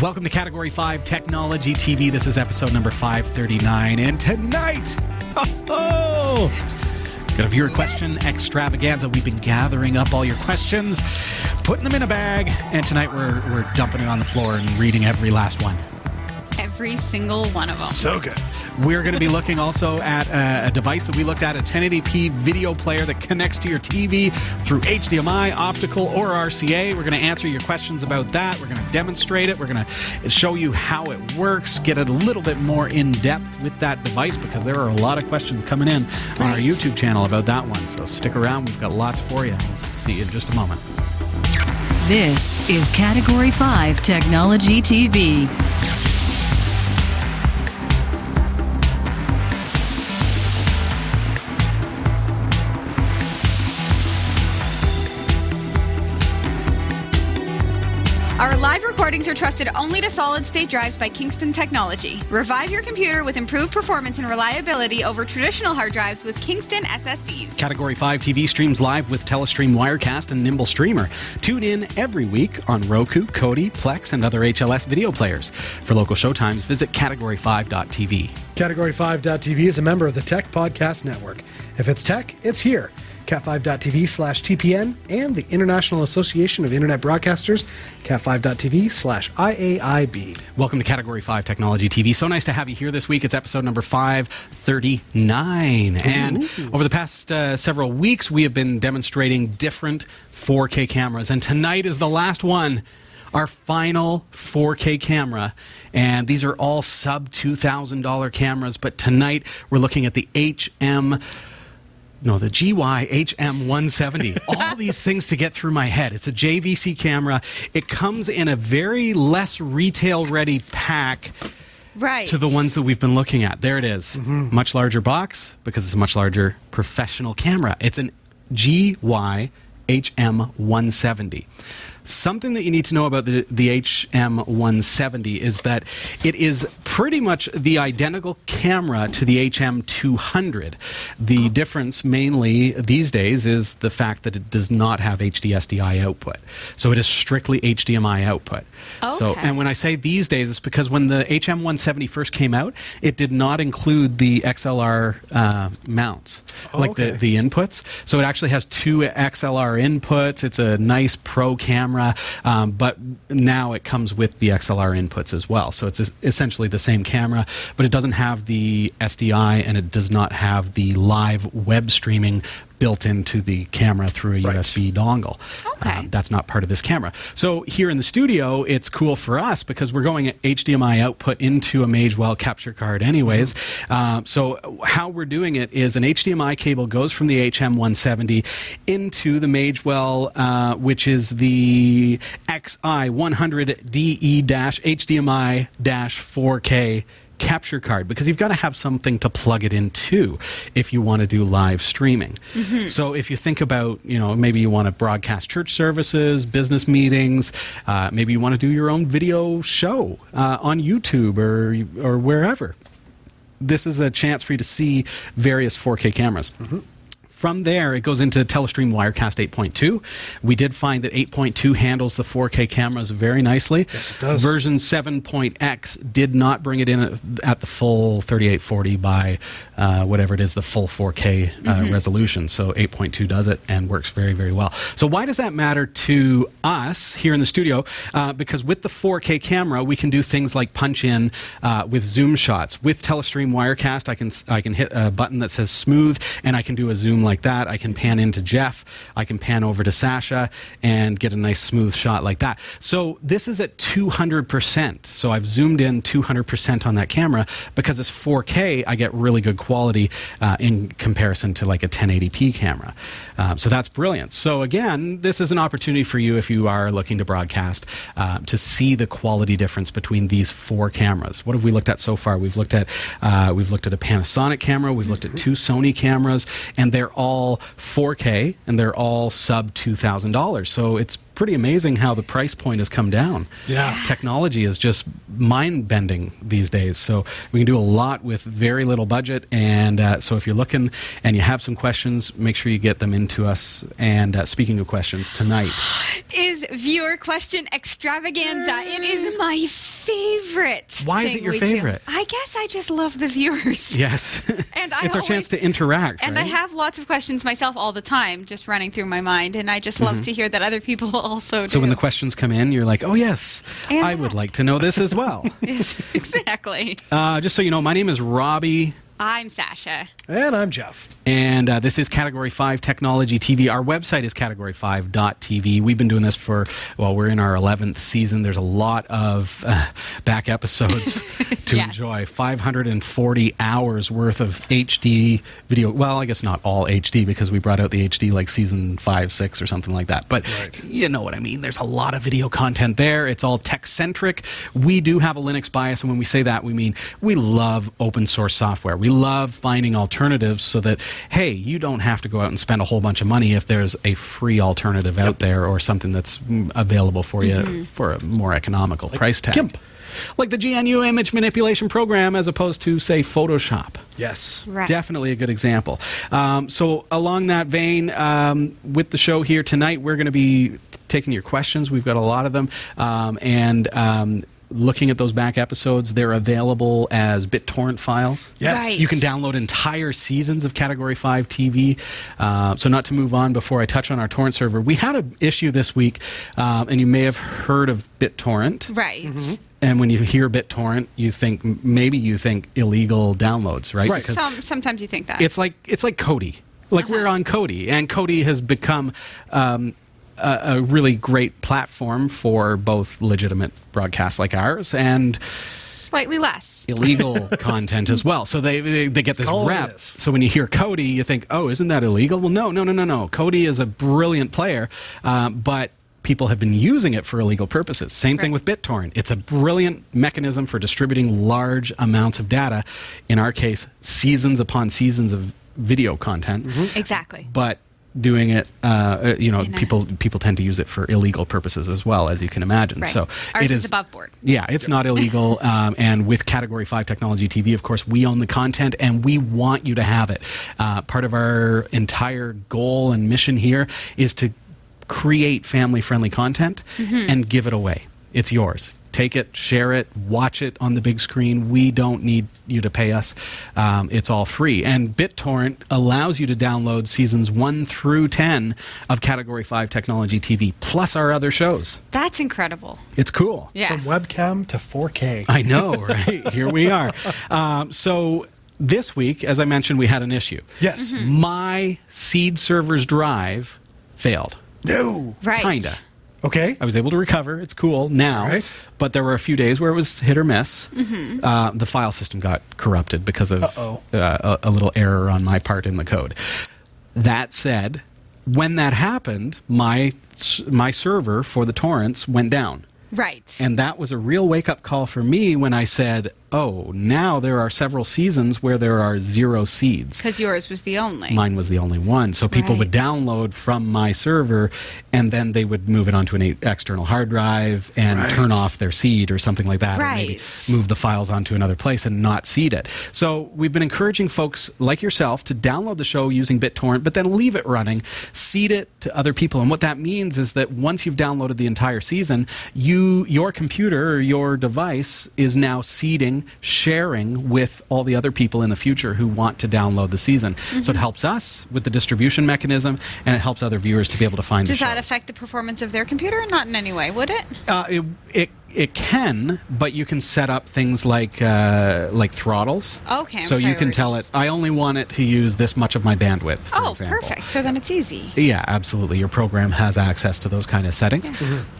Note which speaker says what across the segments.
Speaker 1: Welcome to Category 5 Technology TV. This is episode number 539. And tonight, oh, got a viewer question extravaganza. We've been gathering up all your questions, putting them in a bag, and tonight we're, we're dumping it on the floor and reading every last one.
Speaker 2: Every single one of them.
Speaker 3: So good.
Speaker 1: We're going to be looking also at a, a device that we looked at, a 1080p video player that connects to your TV through HDMI, optical, or RCA. We're going to answer your questions about that. We're going to demonstrate it. We're going to show you how it works, get a little bit more in depth with that device because there are a lot of questions coming in on our YouTube channel about that one. So stick around. We've got lots for you. We'll see you in just a moment.
Speaker 4: This is Category 5 Technology TV.
Speaker 2: Live recordings are trusted only to solid state drives by Kingston Technology. Revive your computer with improved performance and reliability over traditional hard drives with Kingston SSDs.
Speaker 1: Category 5 TV streams live with Telestream Wirecast and Nimble Streamer. Tune in every week on Roku, Kodi, Plex, and other HLS video players. For local showtimes, visit category5.tv.
Speaker 3: Category 5.tv is a member of the Tech Podcast Network. If it's tech, it's here. cat5.tv slash TPN and the International Association of Internet Broadcasters, cat5.tv slash IAIB.
Speaker 1: Welcome to Category 5 Technology TV. So nice to have you here this week. It's episode number 539. And over the past uh, several weeks, we have been demonstrating different 4K cameras. And tonight is the last one, our final 4K camera. And these are all sub $2,000 cameras. But tonight, we're looking at the HM. No, the GY HM170. All these things to get through my head. It's a JVC camera. It comes in a very less retail ready pack
Speaker 2: Right.
Speaker 1: to the ones that we've been looking at. There it is. Mm-hmm. Much larger box because it's a much larger professional camera. It's an GY HM170. Something that you need to know about the, the HM170 is that it is pretty much the identical camera to the HM200. The difference mainly these days is the fact that it does not have HDSDI output. So it is strictly HDMI output.
Speaker 2: Okay.
Speaker 1: So, and when I say these days, it's because when the HM170 first came out, it did not include the XLR uh, mounts, like
Speaker 3: okay.
Speaker 1: the, the inputs. So it actually has two XLR inputs. It's a nice pro camera, um, but now it comes with the XLR inputs as well. So it's essentially the same camera, but it doesn't have the SDI and it does not have the live web streaming built into the camera through a
Speaker 3: Right.
Speaker 1: USB dongle.
Speaker 2: Okay.
Speaker 1: Um, that's not part of this camera. So here in the studio, it's cool for us because we're going at HDMI output into a Magewell capture card, anyways. Um, so how we're doing it is an HDMI cable goes from the HM170 into the Magewell, uh, which is the XI100DE HDMI 4K capture card because you've got to have something to plug it into if you want to do live streaming. So if you think about, you know, maybe you want to broadcast church services, business meetings, uh, maybe you want to do your own video show uh, on YouTube or or wherever. This is a chance for you to see various 4K cameras. From there, it goes into Telestream Wirecast 8.2. We did find that 8.2 handles the 4K cameras very nicely.
Speaker 3: Yes, it does.
Speaker 1: Version 7.x did not bring it in at, at the full 3840 by uh, whatever it is, the full 4K uh, resolution. So 8.2 does it and works very, very well. So why does that matter to us here in the studio? Uh, because with the 4K camera, we can do things like punch in uh, with zoom shots. With Telestream Wirecast, I can I can hit a button that says smooth, and I can do a zoom like that. I can pan into Jeff. I can pan over to Sasha and get a nice smooth shot like that. So this is at 200%. So I've zoomed in 200% on that camera because it's 4K. I get really good quality uh, in comparison to like a 1080p camera. Um, so that's brilliant. So again, this is an opportunity for you if you are looking to broadcast uh, to see the quality difference between these four cameras. What have we looked at so far? We've looked at uh, we've looked at a Panasonic camera. We've looked at two Sony cameras, and they're all 4K and they're all sub two thousand dollars. So it's pretty amazing how the price point has come down.
Speaker 3: Yeah.
Speaker 1: Technology is just mind bending these days. So we can do a lot with very little budget. And uh, so if you're looking and you have some questions, make sure you get them into us. And uh, speaking of questions, tonight,
Speaker 2: is viewer question extravaganza. It is my favorite.
Speaker 1: Why is it your
Speaker 2: we do.
Speaker 1: favorite?
Speaker 2: I guess I just love the viewers.
Speaker 1: Yes.
Speaker 2: And I
Speaker 1: it's our
Speaker 2: always-
Speaker 1: chance to interact.
Speaker 2: And I have lots of questions myself all the time, just running through my mind, and I just love to hear that other people also.
Speaker 1: Mm-hmm. So when the questions come in, you're like, "Oh yes,
Speaker 2: And
Speaker 1: I would like to know this as well."
Speaker 2: yes, exactly.
Speaker 1: uh, just so you know, my name is Robbie.
Speaker 2: I'm Sasha.
Speaker 3: And I'm Jeff.
Speaker 1: And uh, this is Category 5 Technology TV. Our website is category5.tv. We've been doing this for, well, we're in our 11th season. There's a lot of uh, back episodes to
Speaker 2: Yes.
Speaker 1: enjoy. 540 hours worth of HD video. Well, I guess not all HD because we brought out the HD like season 5, 6 or something like that. But
Speaker 3: Right.
Speaker 1: you know what I mean. There's a lot of video content there. It's all tech centric. We do have a Linux bias. And when we say that, we mean we love open source software. We love finding alternatives so that, hey, you don't have to go out and spend a whole bunch of money if there's a free alternative out there or something that's mm, available for you for a more economical price tag.
Speaker 3: GIMP.
Speaker 1: Like the GNU image manipulation program as opposed to, say, Photoshop.
Speaker 3: Yes.
Speaker 2: Right.
Speaker 1: Definitely a good example. Um, so, along that vein, um, with the show here tonight, we're going to be taking your questions. We've got a lot of them. Um, and um, looking at those back episodes, they're available as BitTorrent files.
Speaker 3: Yes.
Speaker 2: Right.
Speaker 1: You can download entire seasons of Category 5 TV. Uh, so, not to move on before I touch on our torrent server, we had an issue this week, um, and you may have heard of BitTorrent.
Speaker 2: Right.
Speaker 1: Mm-hmm. And when you hear BitTorrent, you think maybe you think illegal downloads, right?
Speaker 3: Right.
Speaker 1: Because
Speaker 2: Some, sometimes you think that.
Speaker 1: it's like it's like Kodi. Like we're on Kodi, and Kodi has become um, a, a really great platform for both legitimate broadcasts like ours and
Speaker 2: slightly less.
Speaker 1: illegal content as well. So they they, they get this
Speaker 3: call
Speaker 1: rep.
Speaker 3: is.
Speaker 1: So when you hear Kodi, you think, oh, isn't that illegal? Well, no, no, no, no, no. Kodi is a brilliant player, um, but. People have been using it for illegal purposes. Same thing with BitTorrent. It's a brilliant mechanism for distributing large amounts of data. In our case, seasons upon seasons of video content
Speaker 2: Exactly.
Speaker 1: but doing it, uh, uh, you know,
Speaker 2: a-
Speaker 1: people people tend to use it for illegal purposes as well, as you can imagine.
Speaker 2: Right.
Speaker 1: So
Speaker 2: Ours
Speaker 1: it
Speaker 2: is above board.
Speaker 1: Yeah, it's not illegal. Um, and with Category Five Technology TV, of course, we own the content, and we want you to have it. Uh, part of our entire goal and mission here is to create family friendly content
Speaker 2: Mm-hmm.
Speaker 1: and give it away. It's yours. Take it, share it, watch it on the big screen. We don't need you to pay us. Um, it's all free. And BitTorrent allows you to download seasons 1 through 10 of Category 5 Technology TV, plus our other shows.
Speaker 2: That's incredible.
Speaker 1: It's cool.
Speaker 2: Yeah.
Speaker 3: From webcam to 4K.
Speaker 1: I know, right? Here we are. Um, so this week, as I mentioned, we had an issue.
Speaker 3: Yes.
Speaker 2: Mm-hmm.
Speaker 1: My seed server's drive failed.
Speaker 3: No.
Speaker 2: Right.
Speaker 1: Kinda.
Speaker 3: Okay.
Speaker 1: I was able to recover. It's cool now.
Speaker 3: Right.
Speaker 1: But there were a few days where it was hit or miss.
Speaker 2: Mm-hmm.
Speaker 1: Uh, the file system got corrupted because of
Speaker 3: Uh-oh.
Speaker 1: uh, a, a little error on my part in the code. That said, when that happened, my my server for the torrents went down.
Speaker 2: Right.
Speaker 1: And that was a real wake up call for me when I said, oh, now there are several seasons where there are zero seeds.
Speaker 2: Because yours was the only.
Speaker 1: Mine was the only one. So people would download from my server and then they would move it onto an e- external hard drive and
Speaker 3: Right.
Speaker 1: turn off their seed or something like that. Or maybe move the files onto another place and not seed it. So we've been encouraging folks like yourself to download the show using BitTorrent, but then leave it running, seed it to other people. And what that means is that once you've downloaded the entire season, you your computer or your device is now seeding, sharing with all the other people in the future who want to download the season.
Speaker 2: Mm-hmm.
Speaker 1: So it helps us with the distribution mechanism, and it helps other viewers to be able to find.
Speaker 2: Does that
Speaker 1: shows.
Speaker 2: affect the performance of their computer? Not in any way, would it?
Speaker 1: Uh, it, it it can, but you can set up things like uh, like throttles.
Speaker 2: Okay,
Speaker 1: So you can tell it. I only want it to use this much of my bandwidth. For
Speaker 2: oh,
Speaker 1: example.
Speaker 2: perfect. So then it's easy.
Speaker 1: Yeah, absolutely. Your program has access to those kind of settings.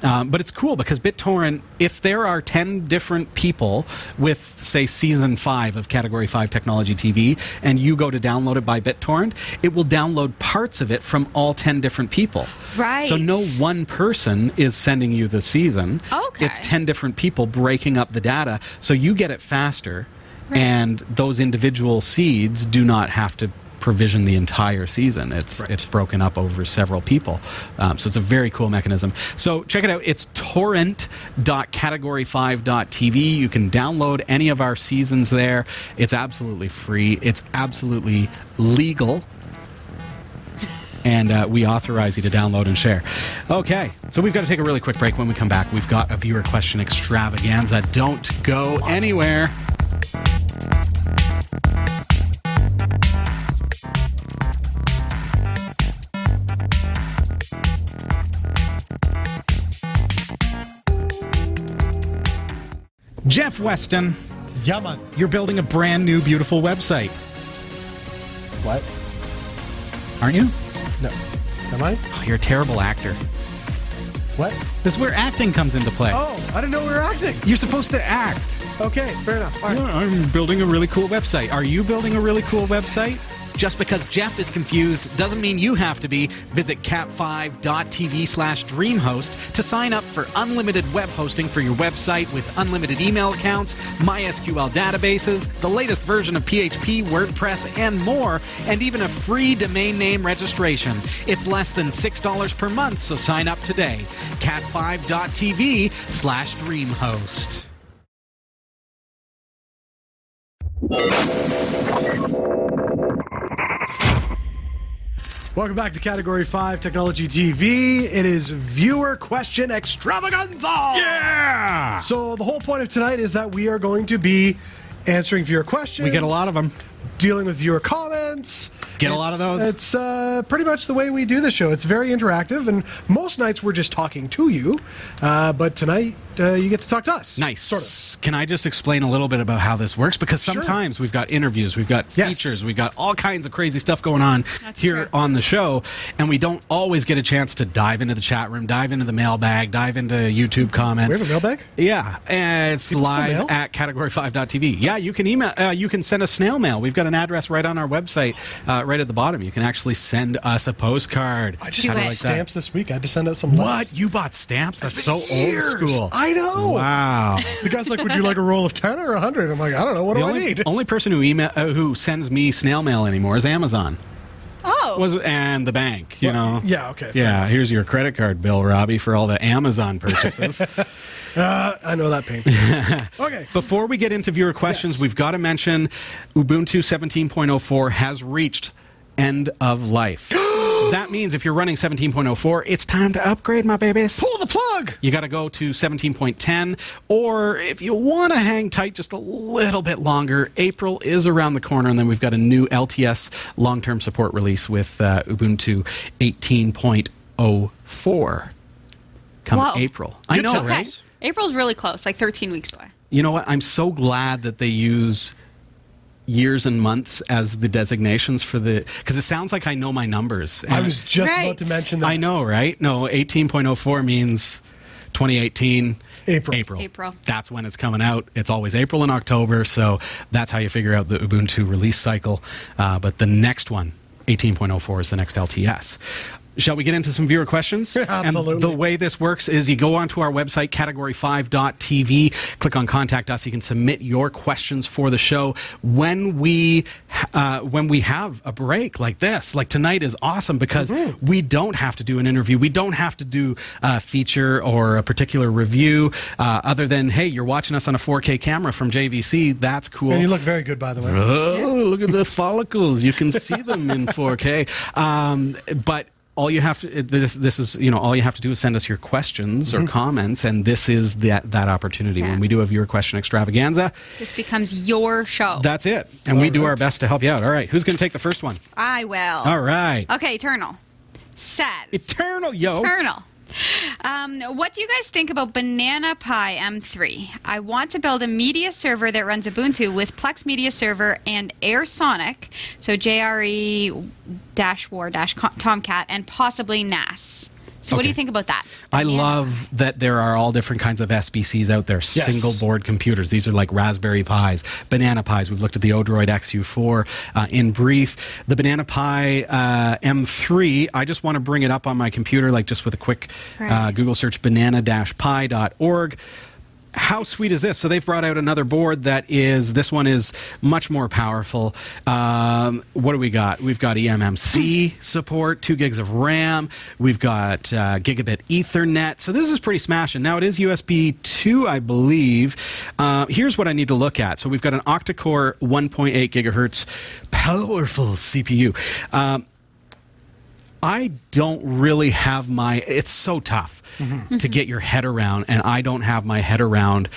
Speaker 1: Um, but it's cool because BitTorrent, if there are 10 different people with, say, season 5 of Category 5 Technology TV, and you go to download it by BitTorrent, it will download parts of it from all 10 different people.
Speaker 2: Right.
Speaker 1: So no one person is sending you the season.
Speaker 2: Okay.
Speaker 1: It's 10 different people breaking up the data. So you get it faster,
Speaker 2: Right.
Speaker 1: and those individual seeds do not have to provision the entire season. It's
Speaker 3: Right.
Speaker 1: it's broken up over several people. Um, so it's a very cool mechanism. So check it out. It's torrent.category5.tv. You can download any of our seasons there. It's absolutely free. It's absolutely legal. And uh, we authorize you to download and share. Okay, so we've got to take a really quick break. When we come back, we've got a viewer question extravaganza. Don't go anywhere. Jeff Weston,
Speaker 5: Yeah, man.
Speaker 1: you're building a brand new, beautiful website,
Speaker 5: What?
Speaker 1: aren't you?
Speaker 5: No. Am I?
Speaker 1: Oh, you're a terrible actor.
Speaker 5: What?
Speaker 1: This is where acting comes into play.
Speaker 5: Oh, I didn't know we were acting.
Speaker 1: You're supposed to act.
Speaker 5: Okay, fair enough. All right.
Speaker 1: Yeah, I'm building a really cool website. Are you building a really cool website? Just because Jeff is confused doesn't mean you have to be. Visit cat5.tv slash dreamhost to sign up for unlimited web hosting for your website with unlimited email accounts, MySQL databases, the latest version of PHP, WordPress, and more, and even a free domain name registration. It's less than $6 per month, so sign up today. cat5.tv slash dreamhost.
Speaker 3: Welcome back to Category 5 Technology TV. It is viewer question extravaganza.
Speaker 1: Yeah!
Speaker 3: So, the whole point of tonight is that we are going to be answering viewer questions.
Speaker 1: We get a lot of them.
Speaker 3: Dealing with viewer comments.
Speaker 1: Get a lot of
Speaker 3: It's-
Speaker 1: those?
Speaker 3: It's uh, pretty much the way we do the show. It's very interactive, and most nights we're just talking to you. Uh, but tonight uh, you get to talk to us.
Speaker 1: Nice.
Speaker 3: Sort of.
Speaker 1: Can I just explain a little bit about how this works? Because
Speaker 3: Sure.
Speaker 1: sometimes we've got interviews, we've got
Speaker 3: Yes.
Speaker 1: features, we've got all kinds of crazy stuff going on
Speaker 2: That's
Speaker 1: here
Speaker 2: true.
Speaker 1: on the show, and we don't always get a chance to dive into the chat room, dive into the mailbag, dive into YouTube comments.
Speaker 3: We have a mailbag?
Speaker 1: Yeah, and it's
Speaker 3: People
Speaker 1: live at category5.tv. Yeah, you can email. Uh, you can send us snail mail. We've got an address right on our website, uh, right at the bottom. You can actually send us a postcard.
Speaker 3: I just
Speaker 2: Do
Speaker 3: bought
Speaker 2: it.
Speaker 3: stamps this week. I had to send out some letters.
Speaker 1: What? You bought stamps? That's so
Speaker 3: years.
Speaker 1: old school.
Speaker 3: I know.
Speaker 1: Wow.
Speaker 3: The guy's like, "Would you like a roll of ten or a hundred? I'm like, "I don't know. What
Speaker 1: the
Speaker 3: do
Speaker 1: only,
Speaker 3: I need?"
Speaker 1: only person who email uh, who sends me snail mail anymore is Amazon. Was and the bank, you know.
Speaker 3: yeah, okay,
Speaker 1: Yeah, here's your credit card bill, Robbie, for all the Amazon purchases.
Speaker 3: Uh, I know that pain. okay.
Speaker 1: Before we get into viewer questions,
Speaker 3: Yes.
Speaker 1: we've got to mention Ubuntu 17.04 has reached end of life. that means if you're running 17.04, it's time to upgrade, my babies.
Speaker 3: Pull the plug.
Speaker 1: You got to go to 17.10, or if you want to hang tight just a little bit longer, April is around the corner, and then we've got a new LTS long term support release with uh, Ubuntu 18.04 come
Speaker 2: Whoa.
Speaker 1: April. I know,
Speaker 3: times.
Speaker 2: okay.
Speaker 1: right?
Speaker 2: April's really close, like 13 weeks away.
Speaker 1: You know what? I'm so glad that they use years and months as the designations for the because it sounds like I know my numbers.
Speaker 3: I was just
Speaker 2: Right.
Speaker 3: about to mention that.
Speaker 1: I know, right? No, 18.04 means 2018.
Speaker 3: April.
Speaker 1: April.
Speaker 2: April.
Speaker 1: That's when it's coming out. It's always April and October, so that's how you figure out the Ubuntu release cycle. Uh, but the next one, 18.04, is the next LTS. Shall we get into some viewer questions?
Speaker 3: Absolutely.
Speaker 1: And the way this works is you go onto our website, category5.tv, click on Contact Us. You can submit your questions for the show. When we uh, when we have a break like this, like tonight is awesome because
Speaker 3: Mm-hmm.
Speaker 1: we don't have to do an interview. We don't have to do a feature or a particular review uh, other than, hey, you're watching us on a 4K camera from JVC. That's cool.
Speaker 3: And you look very good, by the way.
Speaker 1: Oh, look at the follicles. You can see them in 4K. Um, but all you have to this this is you know all you have to do is send us your questions or mm-hmm. comments and this is that that opportunity
Speaker 2: Yeah.
Speaker 1: when we do a viewer question extravaganza
Speaker 2: This becomes your show.
Speaker 1: that's it and we
Speaker 3: All
Speaker 1: do our best to help you out all right who's going to take the first one
Speaker 2: I will.
Speaker 1: all right
Speaker 2: Okay, Eternal. Says.
Speaker 1: eternal yo
Speaker 2: Eternal. Um, what do you guys think about Banana Pi M3? I want to build a media server that runs Ubuntu with Plex Media Server and Airsonic, so JRE dash War dash Tomcat, and possibly NAS. So, what do you think about that?
Speaker 1: I
Speaker 2: Banana
Speaker 1: love that there are all different kinds of SBCs out there,
Speaker 3: Yes.
Speaker 1: single board computers. These are like Raspberry Pis, Banana Pis. We've looked at the Odroid XU4 uh, in brief. The Banana Pi uh, M3, I just want to bring it up on my computer, like just with a quick uh, Google search banana-pi.org. How sweet is this? So they've brought out another board that is this one is much more powerful. Um, what do we got? We've got eMMC support, two gigs of RAM. We've got uh, gigabit Ethernet. So this is pretty smashing. Now it is USB two, I believe. Uh, here's what I need to look at. So we've got an octa-core 1.8 gigahertz powerful CPU. Um, I don't really have my. It's so tough to get your head around, and I don't have my head around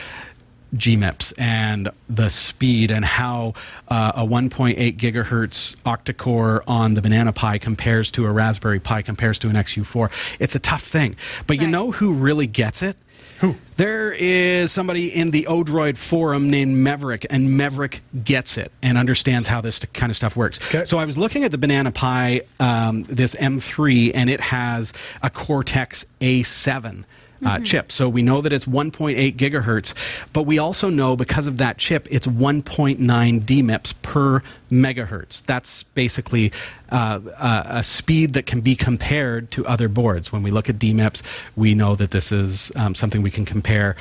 Speaker 1: DMIPS and the speed and how uh, a 1.8 gigahertz octa-core on the Banana Pi compares to a Raspberry Pi compares to an XU4. It's a tough thing, but you know who really gets it? Who? There is somebody in the Odroid forum named Maverick, and Maverick gets it and understands how this kind of stuff works.
Speaker 3: Okay.
Speaker 1: So I was looking at the Banana Pi, um, this M3, and it has a Cortex A7. Uh, chip. So we know that it's 1.8 gigahertz, but we also know because of that chip, it's 1.9 DMIPS per megahertz. That's basically uh, a, a speed that can be compared to other boards. When we look at DMIPS, we know that this is um, something we can compare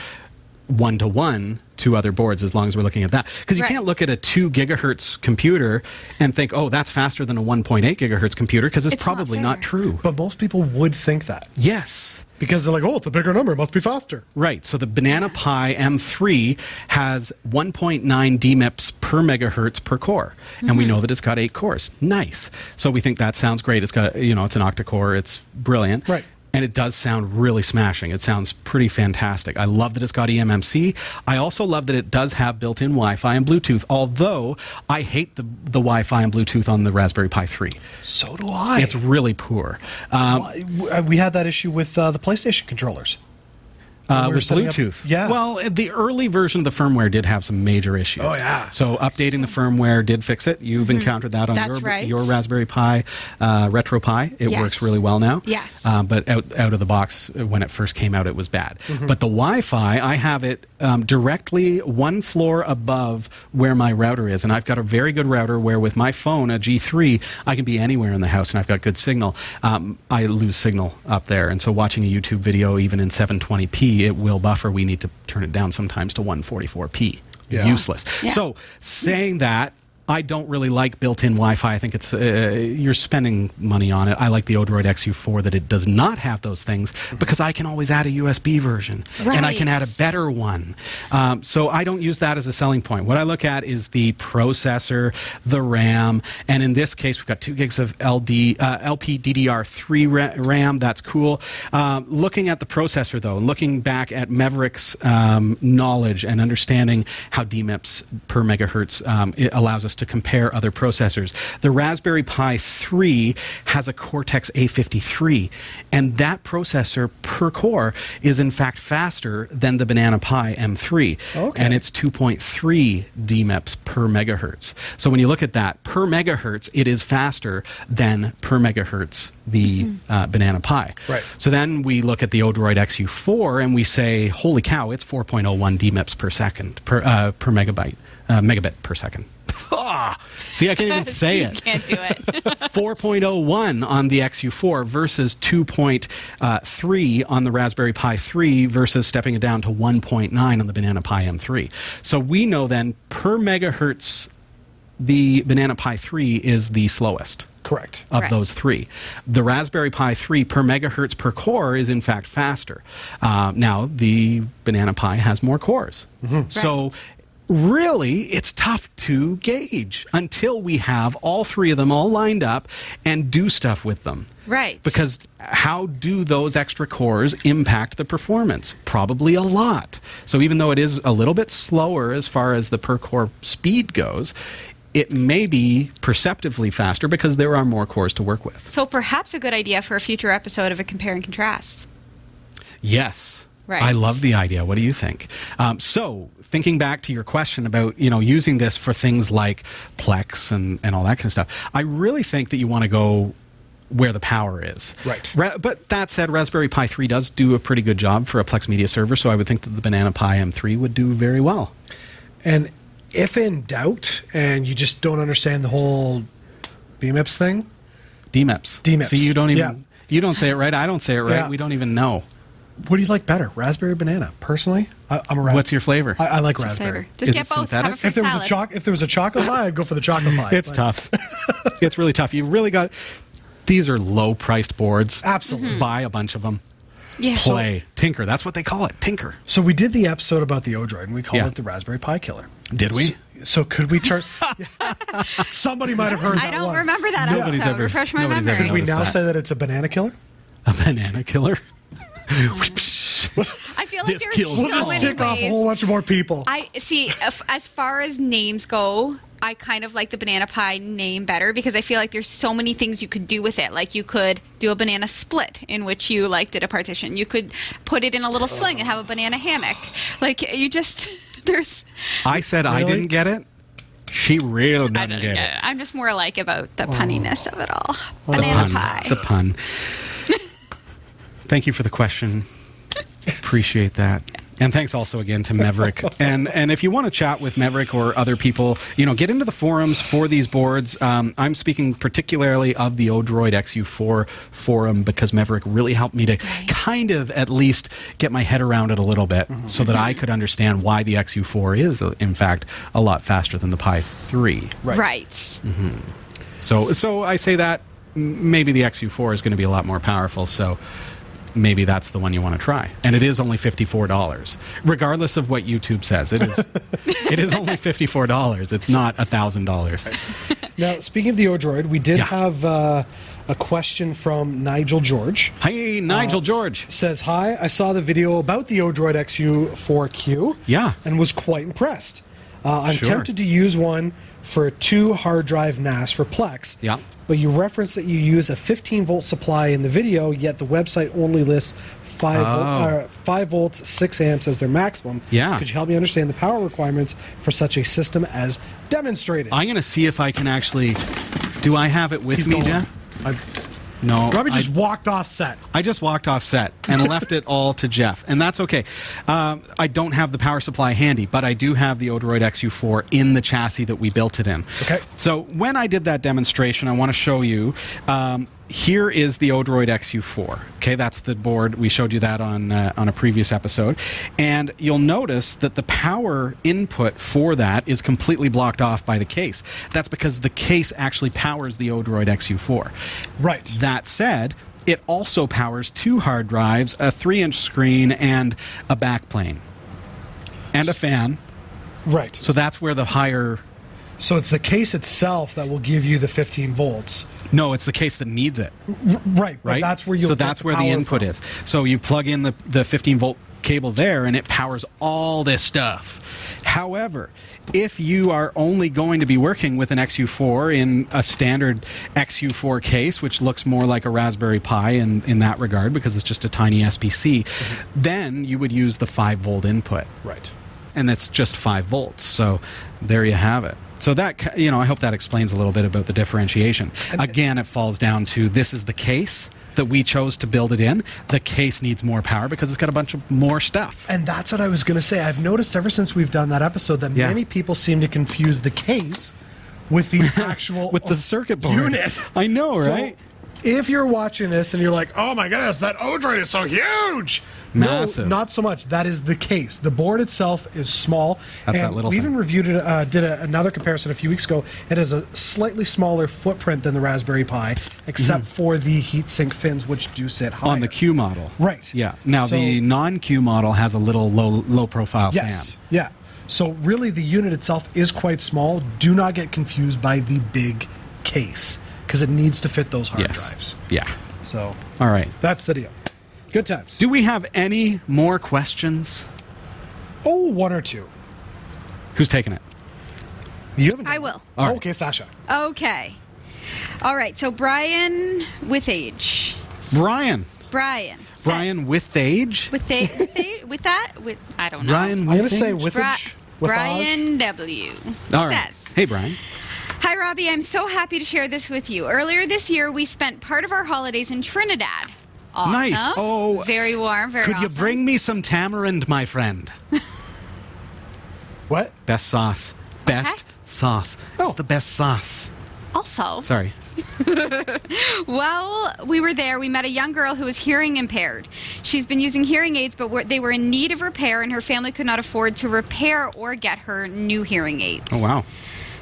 Speaker 1: one to one to other boards as long as we're looking at that. Because you
Speaker 2: Right.
Speaker 1: can't look at a 2 gigahertz computer and think, oh, that's faster than a 1.8 gigahertz computer because it's,
Speaker 2: It's
Speaker 1: probably
Speaker 2: fair.
Speaker 1: not true.
Speaker 3: But most people would think that
Speaker 1: Yes.
Speaker 3: Because they're like, oh, it's a bigger number. It must be faster.
Speaker 1: Right. So the Banana Pi M3 has 1.9 DMIPS per megahertz per core, and
Speaker 2: Mm-hmm.
Speaker 1: we know that it's got eight cores. Nice. So we think that sounds great. It's got you know it's an octa core. It's brilliant.
Speaker 3: Right.
Speaker 1: And it does sound really smashing. It sounds pretty fantastic. I love that it's got eMMC. I also love that it does have built-in Wi-Fi and Bluetooth. Although I hate the the Wi-Fi and Bluetooth on the Raspberry Pi 3.
Speaker 3: So do I.
Speaker 1: It's really poor. Um,
Speaker 3: we had that issue with uh, the PlayStation controllers.
Speaker 1: Uh, with
Speaker 3: setting up-
Speaker 1: Bluetooth.
Speaker 3: yeah.
Speaker 1: Well, the early version of the firmware did have some major issues.
Speaker 3: Oh, yeah.
Speaker 1: So updating the firmware did fix it. You've encountered that on
Speaker 2: That's
Speaker 1: your,
Speaker 2: right.
Speaker 1: your Raspberry Pi, uh, RetroPie. It
Speaker 2: Yes.
Speaker 1: works really well now.
Speaker 2: Yes.
Speaker 1: Uh, but out, out of the box, uh, when it first came out, it was bad.
Speaker 3: Mm-hmm.
Speaker 1: But the Wi-Fi, I have it um, directly one floor above where my router is, and I've got a very good router where with my phone, a G3, I can be anywhere in the house, and I've got good signal. Um, I lose signal up there, and so watching a YouTube video, even in 720p, it will buffer. We need to turn it down sometimes to 144p.
Speaker 3: Yeah.
Speaker 1: Useless.
Speaker 2: Yeah.
Speaker 1: So saying that. I don't really like built-in Wi-Fi. I think it's uh, you're spending money on it. I like the Odroid XU4 that it does not have those things because I can always add a USB version and I can add a better one. Um, so I don't use that as a selling point. What I look at is the processor, the RAM, and in this case, we've got two gigs of LD, uh, LPDDR3 ra- RAM. That's cool. Um, looking at the processor, though, and looking back at Maverick's um, knowledge and understanding how DMIPS per megahertz um, it allows us to compare other processors, the Raspberry Pi 3 has a Cortex A53, and that processor per core is in fact faster than the Banana Pi M3,
Speaker 3: Okay.
Speaker 1: and it's 2.3 DMIPS per megahertz. So when you look at that per megahertz, it is faster than per megahertz the uh, Banana Pi.
Speaker 3: Right.
Speaker 1: So then we look at the Odroid XU4 and we say, holy cow, it's 4.01 DMIPS per second per uh, per megabyte uh, megabit per second. Ah! See, I can't even say
Speaker 2: you
Speaker 1: it.
Speaker 2: can't do it.
Speaker 1: 4.01 on the XU4 versus 2.3 on the Raspberry Pi 3 versus stepping it down to 1.9 on the Banana Pi M3. So we know then per megahertz, the Banana Pi 3 is the slowest
Speaker 3: Correct.
Speaker 1: of
Speaker 2: Correct.
Speaker 1: those three. The Raspberry Pi 3 per megahertz per core is in fact faster. Uh, now, the Banana Pi has more cores. So,
Speaker 2: Right.
Speaker 1: Really, it's tough to gauge until we have all three of them all lined up and do stuff with them.
Speaker 2: Right.
Speaker 1: Because how do those extra cores impact the performance? Probably a lot. So even though it is a little bit slower as far as the per core speed goes, it may be perceptively faster because there are more cores to work with.
Speaker 2: So perhaps a good idea for a future episode of a compare and contrast.
Speaker 1: Yes.
Speaker 2: Right.
Speaker 1: I love the idea. What do you think? Um, so, thinking back to your question about you know using this for things like Plex and, and all that kind of stuff, I really think that you want to go where the power is.
Speaker 3: Right.
Speaker 1: Ra- but that said, Raspberry Pi 3 does do a pretty good job for a Plex Media server, so I would think that the Banana Pi M3 would do very well.
Speaker 3: And if in doubt, and you just don't understand the whole BMIPS thing,
Speaker 1: DMIPS.
Speaker 3: DMIPS.
Speaker 1: See, you don't even
Speaker 3: Yeah.
Speaker 1: you don't say it right. I don't say it right.
Speaker 3: Yeah.
Speaker 1: We don't even know.
Speaker 3: What do you like better, raspberry or banana? Personally, I, I'm a ra-
Speaker 1: What's your flavor?
Speaker 3: I, I like
Speaker 2: What's
Speaker 3: raspberry.
Speaker 2: flavor? Just
Speaker 1: Is
Speaker 2: get
Speaker 1: it
Speaker 2: both.
Speaker 1: synthetic?
Speaker 2: Have a fruit
Speaker 3: If there was a
Speaker 2: salad.
Speaker 3: choc, if there was a chocolate pie, I'd go for the chocolate pie.
Speaker 1: It's
Speaker 3: Like,
Speaker 1: tough. it's really tough. You really got. These are low priced boards.
Speaker 3: Absolutely. Mm-hmm.
Speaker 1: Buy a bunch of them.
Speaker 2: Yeah.
Speaker 1: play, tinker. That's what they call it, tinker.
Speaker 3: So we did the episode about the Odroid, and we called
Speaker 1: Yeah.
Speaker 3: it the Raspberry Pi Killer.
Speaker 1: Did we?
Speaker 3: So, so could we turn? Somebody might have heard.
Speaker 2: I
Speaker 3: that
Speaker 2: don't
Speaker 3: once.
Speaker 2: remember that
Speaker 1: Nobody's
Speaker 2: episode.
Speaker 1: ever-
Speaker 2: Refresh my
Speaker 1: nobody's
Speaker 2: memory.
Speaker 3: Could we now
Speaker 1: that.
Speaker 3: say that it's a banana killer?
Speaker 1: A banana killer.
Speaker 2: I feel like
Speaker 1: This
Speaker 2: there's
Speaker 1: kills
Speaker 2: so
Speaker 3: We'll just
Speaker 2: many
Speaker 3: tick off a whole bunch more people.
Speaker 2: I see. if- As far as names go, I kind of like the banana pie name better because I feel like there's so many things you could do with it. Like you could do a banana split in which you like did a partition. You could put it in a little sling and have a banana hammock. Like you just there's.
Speaker 1: I said I didn't get it. She really doesn't
Speaker 2: I don't
Speaker 1: get
Speaker 2: get
Speaker 1: it.
Speaker 2: it. I'm just more like about the oh. punniness of it all.
Speaker 1: The
Speaker 2: Banana
Speaker 1: pun.
Speaker 2: pie.
Speaker 1: The pun. Thank you for the question. Appreciate that. And thanks also again to Maverick. And and if you want to chat with Maverick or other people, you know, get into the forums for these boards. Um, I'm speaking particularly of the Odroid XU4 forum because Maverick really helped me to kind of at least get my head around it a little bit, so that I could understand why the XU4 is, uh, in fact, a lot faster than the Pi 3.
Speaker 2: right.
Speaker 1: So, so I say that maybe the XU4 is going to be a lot more powerful. So maybe that's the one you want to try. And it is only fifty-four dollars, regardless of what YouTube says. It is. it is only fifty-four dollars. It's not a thousand dollars.
Speaker 3: Now, speaking of the Odroid, we did
Speaker 1: Yeah.
Speaker 3: have uh, a question from Nigel George.
Speaker 1: Hey, Nigel
Speaker 3: Uh,
Speaker 1: George.
Speaker 3: s- says, Hi, I saw the video about the Odroid XU4Q.
Speaker 1: Yeah.
Speaker 3: And was quite impressed. Uh, I'm
Speaker 1: Sure.
Speaker 3: tempted to use one for a two hard drive NAS for Plex.
Speaker 1: Yeah.
Speaker 3: But you reference that you use a 15 volt supply in the video, yet the website only lists 5,
Speaker 1: Oh.
Speaker 3: volt, uh, 5 volts, 6 amps as their maximum.
Speaker 1: Yeah.
Speaker 3: Could you help me understand the power requirements for such a system as demonstrated?
Speaker 1: I'm going to see if I can actually. Do I have it with
Speaker 3: He's
Speaker 1: me,
Speaker 3: going.
Speaker 1: Jeff?
Speaker 3: I,
Speaker 1: No.
Speaker 3: Robbie
Speaker 1: I-
Speaker 3: just walked off set.
Speaker 1: I just walked off set and left it all to Jeff, and that's okay. Um, I don't have the power supply handy, but I do have the Odroid XU4 in the chassis that we built it in.
Speaker 3: Okay.
Speaker 1: So when I did that demonstration, I want to show you. Um, here is the Odroid XU4. Okay, that's the board. We showed you that on uh, on a previous episode, and you'll notice that the power input for that is completely blocked off by the case. That's because the case actually powers the Odroid XU4.
Speaker 3: Right.
Speaker 1: That said, it also powers two hard drives, a three inch screen, and a backplane. And a fan.
Speaker 3: Right.
Speaker 1: So that's where the higher.
Speaker 3: So it's the case itself that will give you the 15 volts.
Speaker 1: No, it's the case that needs it,
Speaker 3: Right. But
Speaker 1: right?
Speaker 3: that's where you
Speaker 1: So that's where the input is. So you plug in the, the 15 volt cable there, and it powers all this stuff. However, if you are only going to be working with an XU4 in a standard XU4 case, which looks more like a Raspberry Pi in, in that regard because it's just a tiny SBC, mm-hmm. then you would use the 5 volt input.
Speaker 3: Right.
Speaker 1: and it's just five volts. So there you have it. So that you know, I hope that explains a little bit about the differentiation. Again, it falls down to this is the case that we chose to build it in. The case needs more power because it's got a bunch of more stuff.
Speaker 3: And that's what I was going to say. I've noticed ever since we've done that episode that
Speaker 1: Yeah.
Speaker 3: many people seem to confuse the case with the actual
Speaker 1: With the circuit board.
Speaker 3: unit.
Speaker 1: I know,
Speaker 3: So,
Speaker 1: right?
Speaker 3: If you're watching this and you're like, "Oh my goodness, that Odroid is so huge,"
Speaker 1: Massive.
Speaker 3: No, not so much. That is the case. The board itself is small.
Speaker 1: That's
Speaker 3: and
Speaker 1: that little
Speaker 3: We
Speaker 1: thing.
Speaker 3: even reviewed it. Uh, did a, another comparison a few weeks ago. It has a slightly smaller footprint than the Raspberry Pi, except for the heatsink fins, which do sit higher
Speaker 1: Mm-hmm. On the Q model.
Speaker 3: Right.
Speaker 1: Yeah. Now
Speaker 3: So-
Speaker 1: the non-Q model has a little low low profile
Speaker 3: Yes.
Speaker 1: fan.
Speaker 3: Yeah. So really, the unit itself is quite small. Do not get confused by the big case because it needs to fit those hard
Speaker 1: Yes.
Speaker 3: drives.
Speaker 1: Yeah.
Speaker 3: So
Speaker 1: All right.
Speaker 3: that's the deal. Good times.
Speaker 1: Do we have any more questions?
Speaker 3: oh, one or two.
Speaker 1: Who's taking it?
Speaker 3: You haven't.
Speaker 2: I will.
Speaker 1: All right.
Speaker 3: Okay, Sasha.
Speaker 2: Okay. All right. So Brian with age.
Speaker 1: Brian.
Speaker 2: Brian. says-
Speaker 1: Brian with age.
Speaker 2: with a, with, a, with that with I don't know.
Speaker 1: Brian
Speaker 3: I'm going to say with age. with
Speaker 2: Brian W.
Speaker 1: All right.
Speaker 2: says.
Speaker 1: Hey, Brian.
Speaker 2: Hi, Robbie. I'm so happy to share this with you. Earlier this year, we spent part of our holidays in Trinidad. Awesome.
Speaker 1: Nice. Oh,
Speaker 2: very warm. Very.
Speaker 1: Could you bring me some tamarind, my friend?
Speaker 3: What?
Speaker 1: Best sauce. Best sauce.
Speaker 3: Oh.
Speaker 1: It's the best sauce.
Speaker 2: Also,
Speaker 1: Sorry.
Speaker 2: while we were there, we met a young girl who was hearing impaired. She's been using hearing aids, but were, they were in need of repair, and her family could not afford to repair or get her new hearing aids.
Speaker 1: Oh, wow.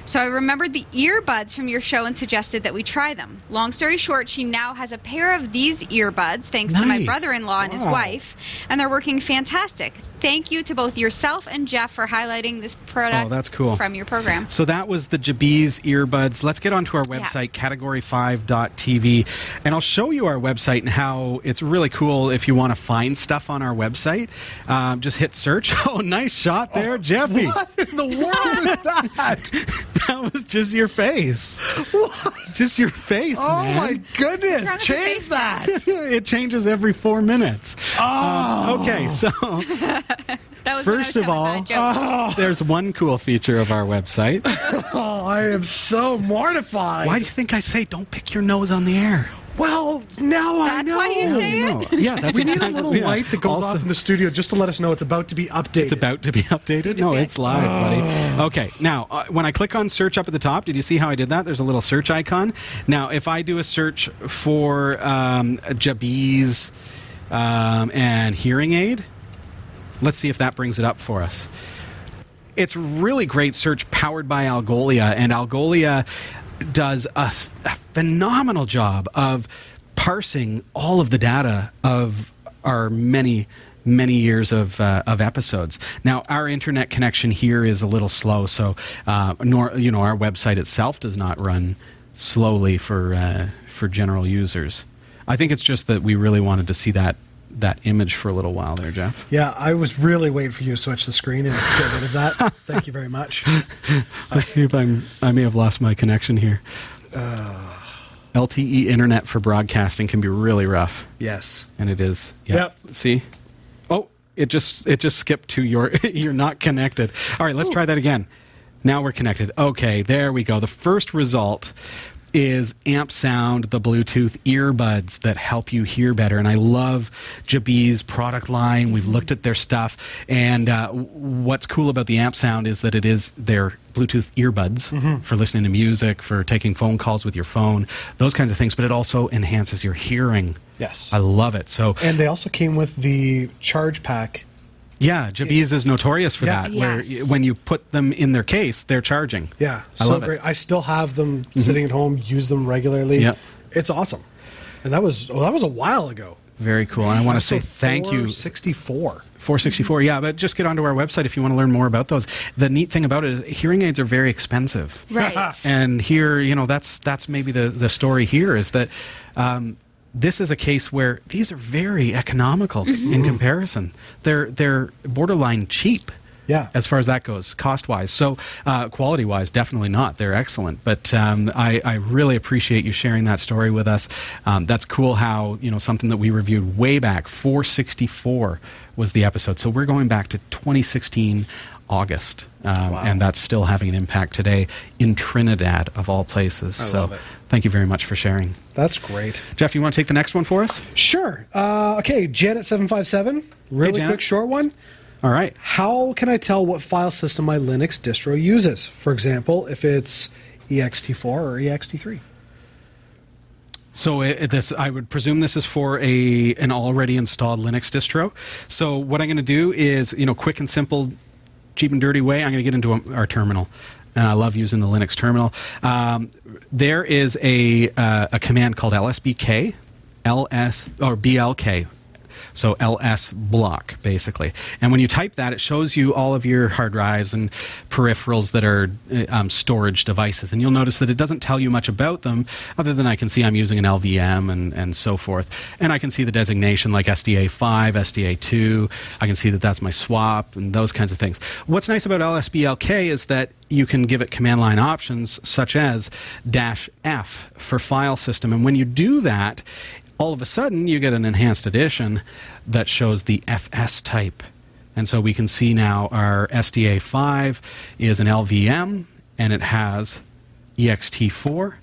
Speaker 2: So I remembered the earbuds from your show and suggested that we try them. Long story short, she now has a pair of these earbuds thanks to my brother in law and his wife, and they're working fantastic. Thank you to both yourself and Jeff for highlighting this product
Speaker 1: Oh, that's cool.
Speaker 2: from your program.
Speaker 1: So that was the Jabees earbuds. Let's get onto our website, category5.tv, and I'll show you our website and how it's really cool if you want to find stuff on our website. Um, just hit search. Oh, nice shot there, Jeffy.
Speaker 3: What in the world is that?
Speaker 1: That was just your face. It's just your face,
Speaker 3: Oh
Speaker 1: man.
Speaker 3: my goodness!
Speaker 2: What's wrong with your
Speaker 3: Change that.
Speaker 1: it changes every four minutes. Um, okay, so
Speaker 2: That was
Speaker 1: first
Speaker 2: when
Speaker 1: of all,
Speaker 2: telling that joke.
Speaker 1: there's one cool feature of our website.
Speaker 3: Oh, I am so mortified.
Speaker 1: Why do you think I say don't pick your nose on the air?
Speaker 3: Well, now I know.
Speaker 2: That's
Speaker 3: know.
Speaker 2: why you say
Speaker 1: No,
Speaker 2: it.
Speaker 1: Yeah, that's
Speaker 3: we need a little
Speaker 1: yeah.
Speaker 3: light that goes
Speaker 1: Also-
Speaker 3: off in the studio just to let us know it's about to be updated.
Speaker 1: It's about to be updated. No, it's live, buddy. Okay, now uh, when I click on search up at the top, did you see how I did that? There's a little search icon. Now, if I do a search for um, Jabees um, and hearing aid, let's see if that brings it up for us. It's really great search powered by Algolia, and Algolia does a, phenomenal job of parsing all of the data of our many many years of, uh, of episodes. Now, our internet connection here is a little slow, so uh, nor you know our website itself does not run slowly for uh, for general users. I think it's just that we really wanted to see that that image for a little while there, Jeff.
Speaker 3: Yeah, I was really waiting for you to switch the screen and get rid of that. Thank you very much.
Speaker 1: Let's see if I'm. I may have lost my connection here. Uh. LTE internet for broadcasting can be really rough,
Speaker 3: Yes.
Speaker 1: and it is. Yeah.
Speaker 3: Yep.
Speaker 1: See. Oh, it just it just skipped to your. you're not connected. All right, let's try that again. Now we're connected. Okay, there we go. The first result is amp sound the bluetooth earbuds that help you hear better. And i love Jabi's product line. We've looked at their stuff. And uh, what's cool about the amp sound is that it is their bluetooth earbuds for listening to music for taking phone calls with your phone those kinds of things. But it also enhances your hearing.
Speaker 3: Yes.
Speaker 1: i love it. So
Speaker 3: And they also came with the charge pack.
Speaker 1: Yeah Jabees is notorious for
Speaker 3: Yeah.
Speaker 1: that where
Speaker 2: Yes.
Speaker 1: y- when you put them in their case they're charging
Speaker 3: Yeah,
Speaker 1: i
Speaker 3: so
Speaker 1: love
Speaker 3: great.
Speaker 1: it
Speaker 3: I still have them sitting at home, use them regularly.
Speaker 1: Yep.
Speaker 3: It's awesome. And that was well, that was a while ago.
Speaker 1: very cool and i want to say thank you
Speaker 3: 64.
Speaker 1: 464 yeah but just get onto our website if you want to learn more about those the neat thing about it is hearing aids are very expensive
Speaker 2: Right.
Speaker 1: and here you know that's that's maybe the the story here is that um, this is a case where these are very economical
Speaker 2: Mm-hmm.
Speaker 1: in comparison they're they're borderline cheap
Speaker 3: Yeah.
Speaker 1: as far as that goes cost wise so uh, quality wise definitely not they're excellent but um, I, I really appreciate you sharing that story with us um, that's cool how you know something that we reviewed way back 464 was the episode so we're going back to 2016 august um,
Speaker 3: Wow.
Speaker 1: and that's still having an impact today in trinidad of all places so
Speaker 3: love it.
Speaker 1: Thank you very much for sharing
Speaker 3: That's great.
Speaker 1: jeff you want to take the next one for us
Speaker 3: Sure. Uh, okay, Janet seven five seven. Really
Speaker 1: Janet.
Speaker 3: quick, short one.
Speaker 1: all right
Speaker 3: How can I tell what file system my Linux distro uses? For example, if it's ext4 or ext3.
Speaker 1: So it, this, I would presume this is for a an already installed Linux distro. So what I'm going to do is, you know, quick and simple, cheap and dirty way. I'm going to get into a, our terminal, and I love using the Linux terminal. Um, there is a uh, a command called lsblk, ls or blk. So LS block, basically. And when you type that, it shows you all of your hard drives and peripherals that are uh, um, storage devices. And you'll notice that it doesn't tell you much about them, other than I can see I'm using an LVM and, and so forth. And I can see the designation like SDA5, SDA2. I can see that that's my swap and those kinds of things. What's nice about LSBLK is that you can give it command line options such as dash F for file system. And when you do that, all of a sudden you get an enhanced edition that shows the FS type. And so we can see now our SDA5 is an LVM and it has EXT4.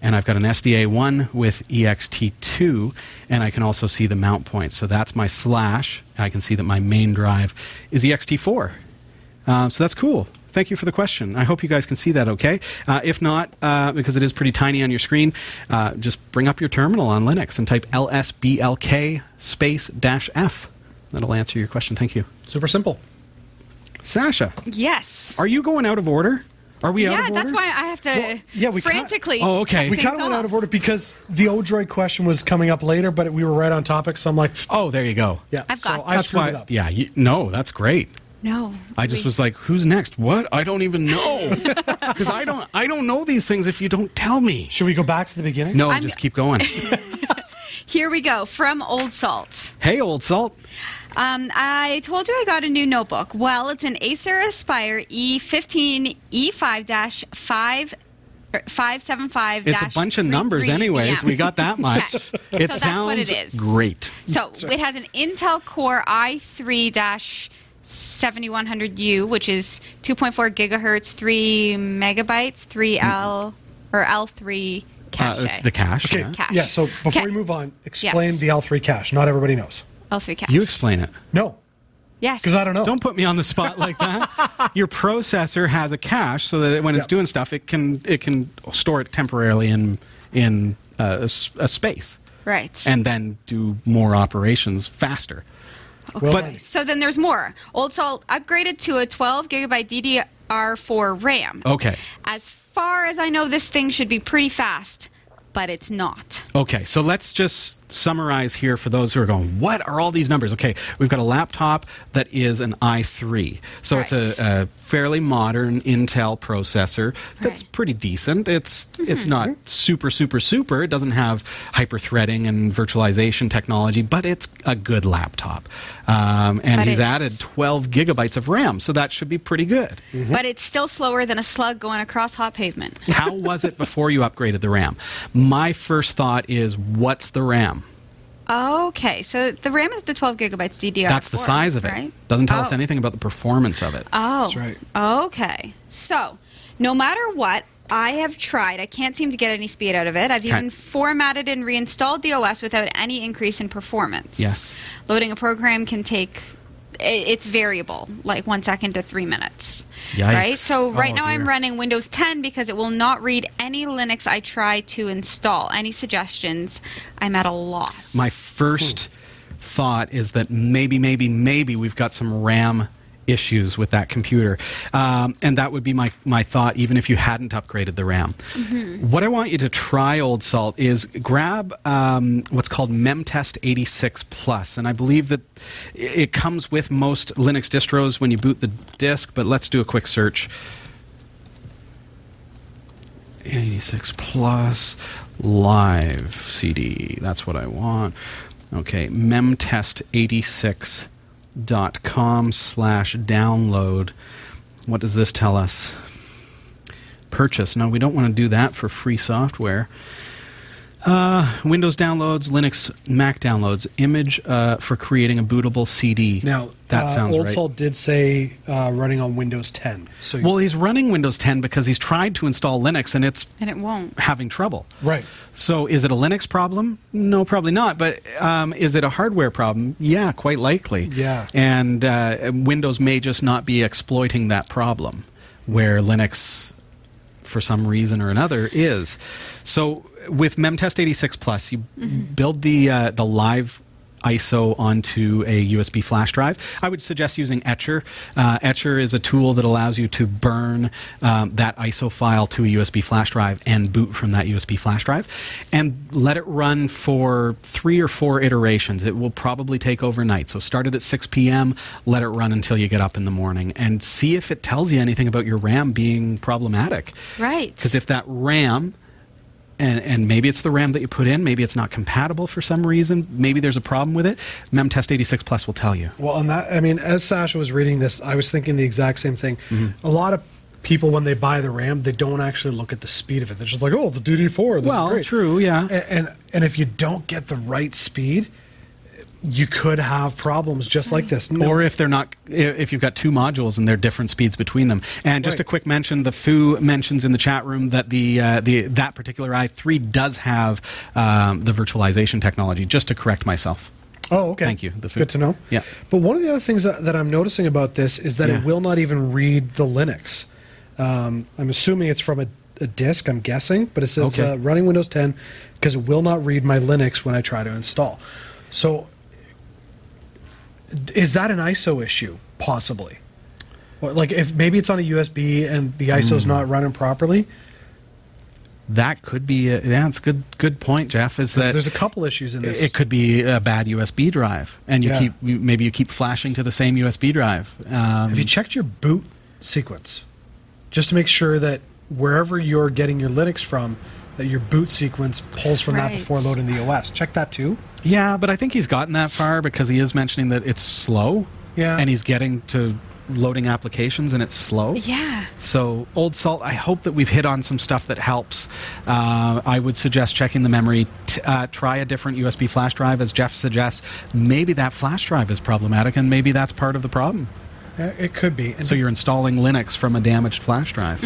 Speaker 1: And I've got an SDA1 with EXT2, and I can also see the mount point. So that's my slash. I can see that my main drive is EXT4. Um, so that's cool. Thank you for the question. I hope you guys can see that okay. Uh, if not, uh, because it is pretty tiny on your screen, uh, just bring up your terminal on Linux and type lsblk space dash f. That'll answer your question. Thank you.
Speaker 3: Super simple.
Speaker 1: Sasha,
Speaker 2: Yes.
Speaker 1: are you going out of order? Are we out
Speaker 2: yeah, that's why I have to
Speaker 3: Well, yeah, we kinda-
Speaker 2: frantically.
Speaker 1: Oh, okay.
Speaker 3: We kind of went out of order because the Odroid question was coming up later, but we were right on topic. So I'm like,
Speaker 1: Oh, there you go.
Speaker 3: yeah.
Speaker 2: I've
Speaker 3: so
Speaker 2: got
Speaker 3: I
Speaker 1: That's
Speaker 3: screwed
Speaker 1: why.
Speaker 3: it up.
Speaker 1: Yeah. You, no, that's great.
Speaker 2: No,
Speaker 1: I just
Speaker 2: we-
Speaker 1: was like, "Who's next? What? I don't even know." Because I don't. I don't know these things if you don't tell me.
Speaker 3: Should we go back to the beginning?
Speaker 1: No,
Speaker 2: I'm-
Speaker 1: just keep going.
Speaker 2: Here we go from Old Salt.
Speaker 1: hey, old salt.
Speaker 2: Um, I told you I got a new notebook. Well, it's an Acer Aspire E E15 E5 5. 575
Speaker 1: It's a bunch of numbers, anyways. We got that much.
Speaker 2: Okay.
Speaker 1: It
Speaker 2: so
Speaker 1: sounds
Speaker 2: that's what it is.
Speaker 1: great.
Speaker 2: So it has an Intel Core i3 7100U, which is 2.4 gigahertz, 3 megabytes, 3L or L3 cache.
Speaker 1: Uh, the cache.
Speaker 3: Okay.
Speaker 1: yeah.
Speaker 2: Cache.
Speaker 3: Yeah. So before
Speaker 2: Okay.
Speaker 3: we move on, explain
Speaker 2: Yes.
Speaker 3: the L3 cache. Not everybody knows.
Speaker 2: L3 cache.
Speaker 1: You explain it.
Speaker 3: No,
Speaker 2: yes.
Speaker 3: because I don't know.
Speaker 1: Don't put me on the spot like that. Your processor has a cache so that when it's
Speaker 3: Yeah.
Speaker 1: doing stuff, it can it can store it temporarily in in uh, a, s- a space,
Speaker 2: Right.
Speaker 1: and then do more operations faster.
Speaker 3: Well
Speaker 1: but-
Speaker 2: so then there's more. Old Salt upgraded to a 12 gigabyte DDR4 RAM.
Speaker 1: Okay.
Speaker 2: As far as I know, this thing should be pretty fast, but it's not.
Speaker 1: Okay, so let's just summarize here for those who are going, what are all these numbers? Okay, we've got a laptop that is an i3. So it's a, a fairly modern Intel processor that's
Speaker 2: Right. Mm-hmm.
Speaker 1: pretty decent. It's it's not super super super. It doesn't have hyper threading and virtualization technology, but it's a good laptop. Um, and
Speaker 2: But
Speaker 1: he's added 12 gigabytes of RAM, so that should be pretty good.
Speaker 2: But it's still slower than a slug going across hot pavement.
Speaker 1: How was it before you upgraded the RAM? My first thought is, what's the RAM?
Speaker 2: Okay, so the RAM is the 12 gigabytes DDR4.
Speaker 1: That's the size of it.
Speaker 2: Right?
Speaker 1: Doesn't tell us
Speaker 2: Oh.
Speaker 1: anything about the performance of it.
Speaker 2: Oh,
Speaker 3: That's right.
Speaker 2: Okay, so no matter what, I have tried. I can't seem to get any speed out of it. I've
Speaker 1: Okay.
Speaker 2: even formatted and reinstalled the OS without any increase in performance.
Speaker 1: Yes.
Speaker 2: Loading a program can take. It's variable, like one second to three minutes.
Speaker 1: Yikes.
Speaker 2: Right? So, oh, right
Speaker 1: Oh,
Speaker 2: now I'm running Windows 10 because it will not read any Linux I try to install. Any suggestions? I'm at a loss.
Speaker 1: My first thought is that maybe, maybe, maybe we've got some RAM issues with that computer. Um, and that would be my, my thought, even if you hadn't upgraded the RAM.
Speaker 2: Mm-hmm.
Speaker 1: What I want you to try, Old Salt, is grab um, what's called MemTest 86 Plus. And I believe that it comes with most Linux distros when you boot the disk, but let's do a quick search. 86 plus live CD. That's what I want. Okay, memtest86.com slash download. What does this tell us? Purchase. No, we don't want to do that for free software. Uh, Windows downloads, Linux, Mac downloads, image uh, for creating a bootable CD.
Speaker 3: Now
Speaker 1: that
Speaker 3: uh,
Speaker 1: sounds
Speaker 3: Old
Speaker 1: right.
Speaker 3: Salt did say uh, running on Windows 10. So
Speaker 1: Well, he's running Windows 10 because he's tried to install Linux and it's
Speaker 2: and it won't.
Speaker 1: having trouble.
Speaker 3: right.
Speaker 1: So, is it a Linux problem? No, probably not. But um, is it a hardware problem? Yeah, quite likely.
Speaker 3: Yeah.
Speaker 1: And uh, Windows may just not be exploiting that problem, where Linux, for some reason or another, is. So, with MemTest 86 Plus, you build the uh, the live ISO onto a USB flash drive. I would suggest using Etcher. Uh, Etcher is a tool that allows you to burn um, that ISO file to a USB flash drive and boot from that USB flash drive, and let it run for three or four iterations. It will probably take overnight. So start it at 6 p.m., let it run until you get up in the morning, and see if it tells you anything about your RAM being problematic.
Speaker 2: Right.
Speaker 1: Because if that RAM and, and maybe it's the RAM that you put in, maybe it's not compatible for some reason, maybe there's a problem with it, MemTest 86 Plus will tell you.
Speaker 3: Well, and that I mean, as Sasha was reading this, I was thinking the exact same thing.
Speaker 1: Mm-hmm.
Speaker 3: A lot of people, when they buy the RAM, they don't actually look at the speed of it. They're just like, "Oh, the DD4." This
Speaker 1: Well,
Speaker 3: great."
Speaker 1: true, yeah.
Speaker 3: And, and and if you don't get the right speed, you could have problems just like this. No-
Speaker 1: Or if they're not, if you've got two modules and there are different speeds between them. And just
Speaker 3: Right.
Speaker 1: a quick mention: the Foo mentions in the chat room that the uh, the that particular i3 does have um, the virtualization technology. Just to correct myself.
Speaker 3: Oh, okay.
Speaker 1: Thank you. The food-
Speaker 3: Good to know.
Speaker 1: Yeah.
Speaker 3: But one of the other things that, that I'm noticing about this is that
Speaker 1: Yeah.
Speaker 3: it will not even read the Linux. Um, I'm assuming it's from a, a disk, I'm guessing, but it says
Speaker 1: Okay.
Speaker 3: uh, running Windows 10 because it will not read my Linux when I try to install. So, is that an ISO issue? Possibly. Or, like if maybe it's on a USB and the ISO's
Speaker 1: Hmm.
Speaker 3: not running properly.
Speaker 1: That could be. A, yeah, it's a good. Good point, Jeff. Is that
Speaker 3: there's a couple issues in this.
Speaker 1: it could be a bad USB drive, and you
Speaker 3: Yeah.
Speaker 1: keep you, maybe you keep flashing to the same USB drive. Um,
Speaker 3: Have you checked your boot sequence? Just to make sure that wherever you're getting your Linux from, that your boot sequence pulls from that before loading the OS. Check that too.
Speaker 1: yeah, but I think he's gotten that far because he is mentioning that it's slow.
Speaker 3: Yeah.
Speaker 1: and he's getting to loading applications, and it's slow.
Speaker 2: Yeah.
Speaker 1: So, Old Salt, I hope that we've hit on some stuff that helps. Uh, I would suggest checking the memory. T- uh, try a different USB flash drive, as Jeff suggests. Maybe that flash drive is problematic, and maybe that's part of the problem.
Speaker 3: It could be. And
Speaker 1: So, you're installing Linux from a damaged flash drive.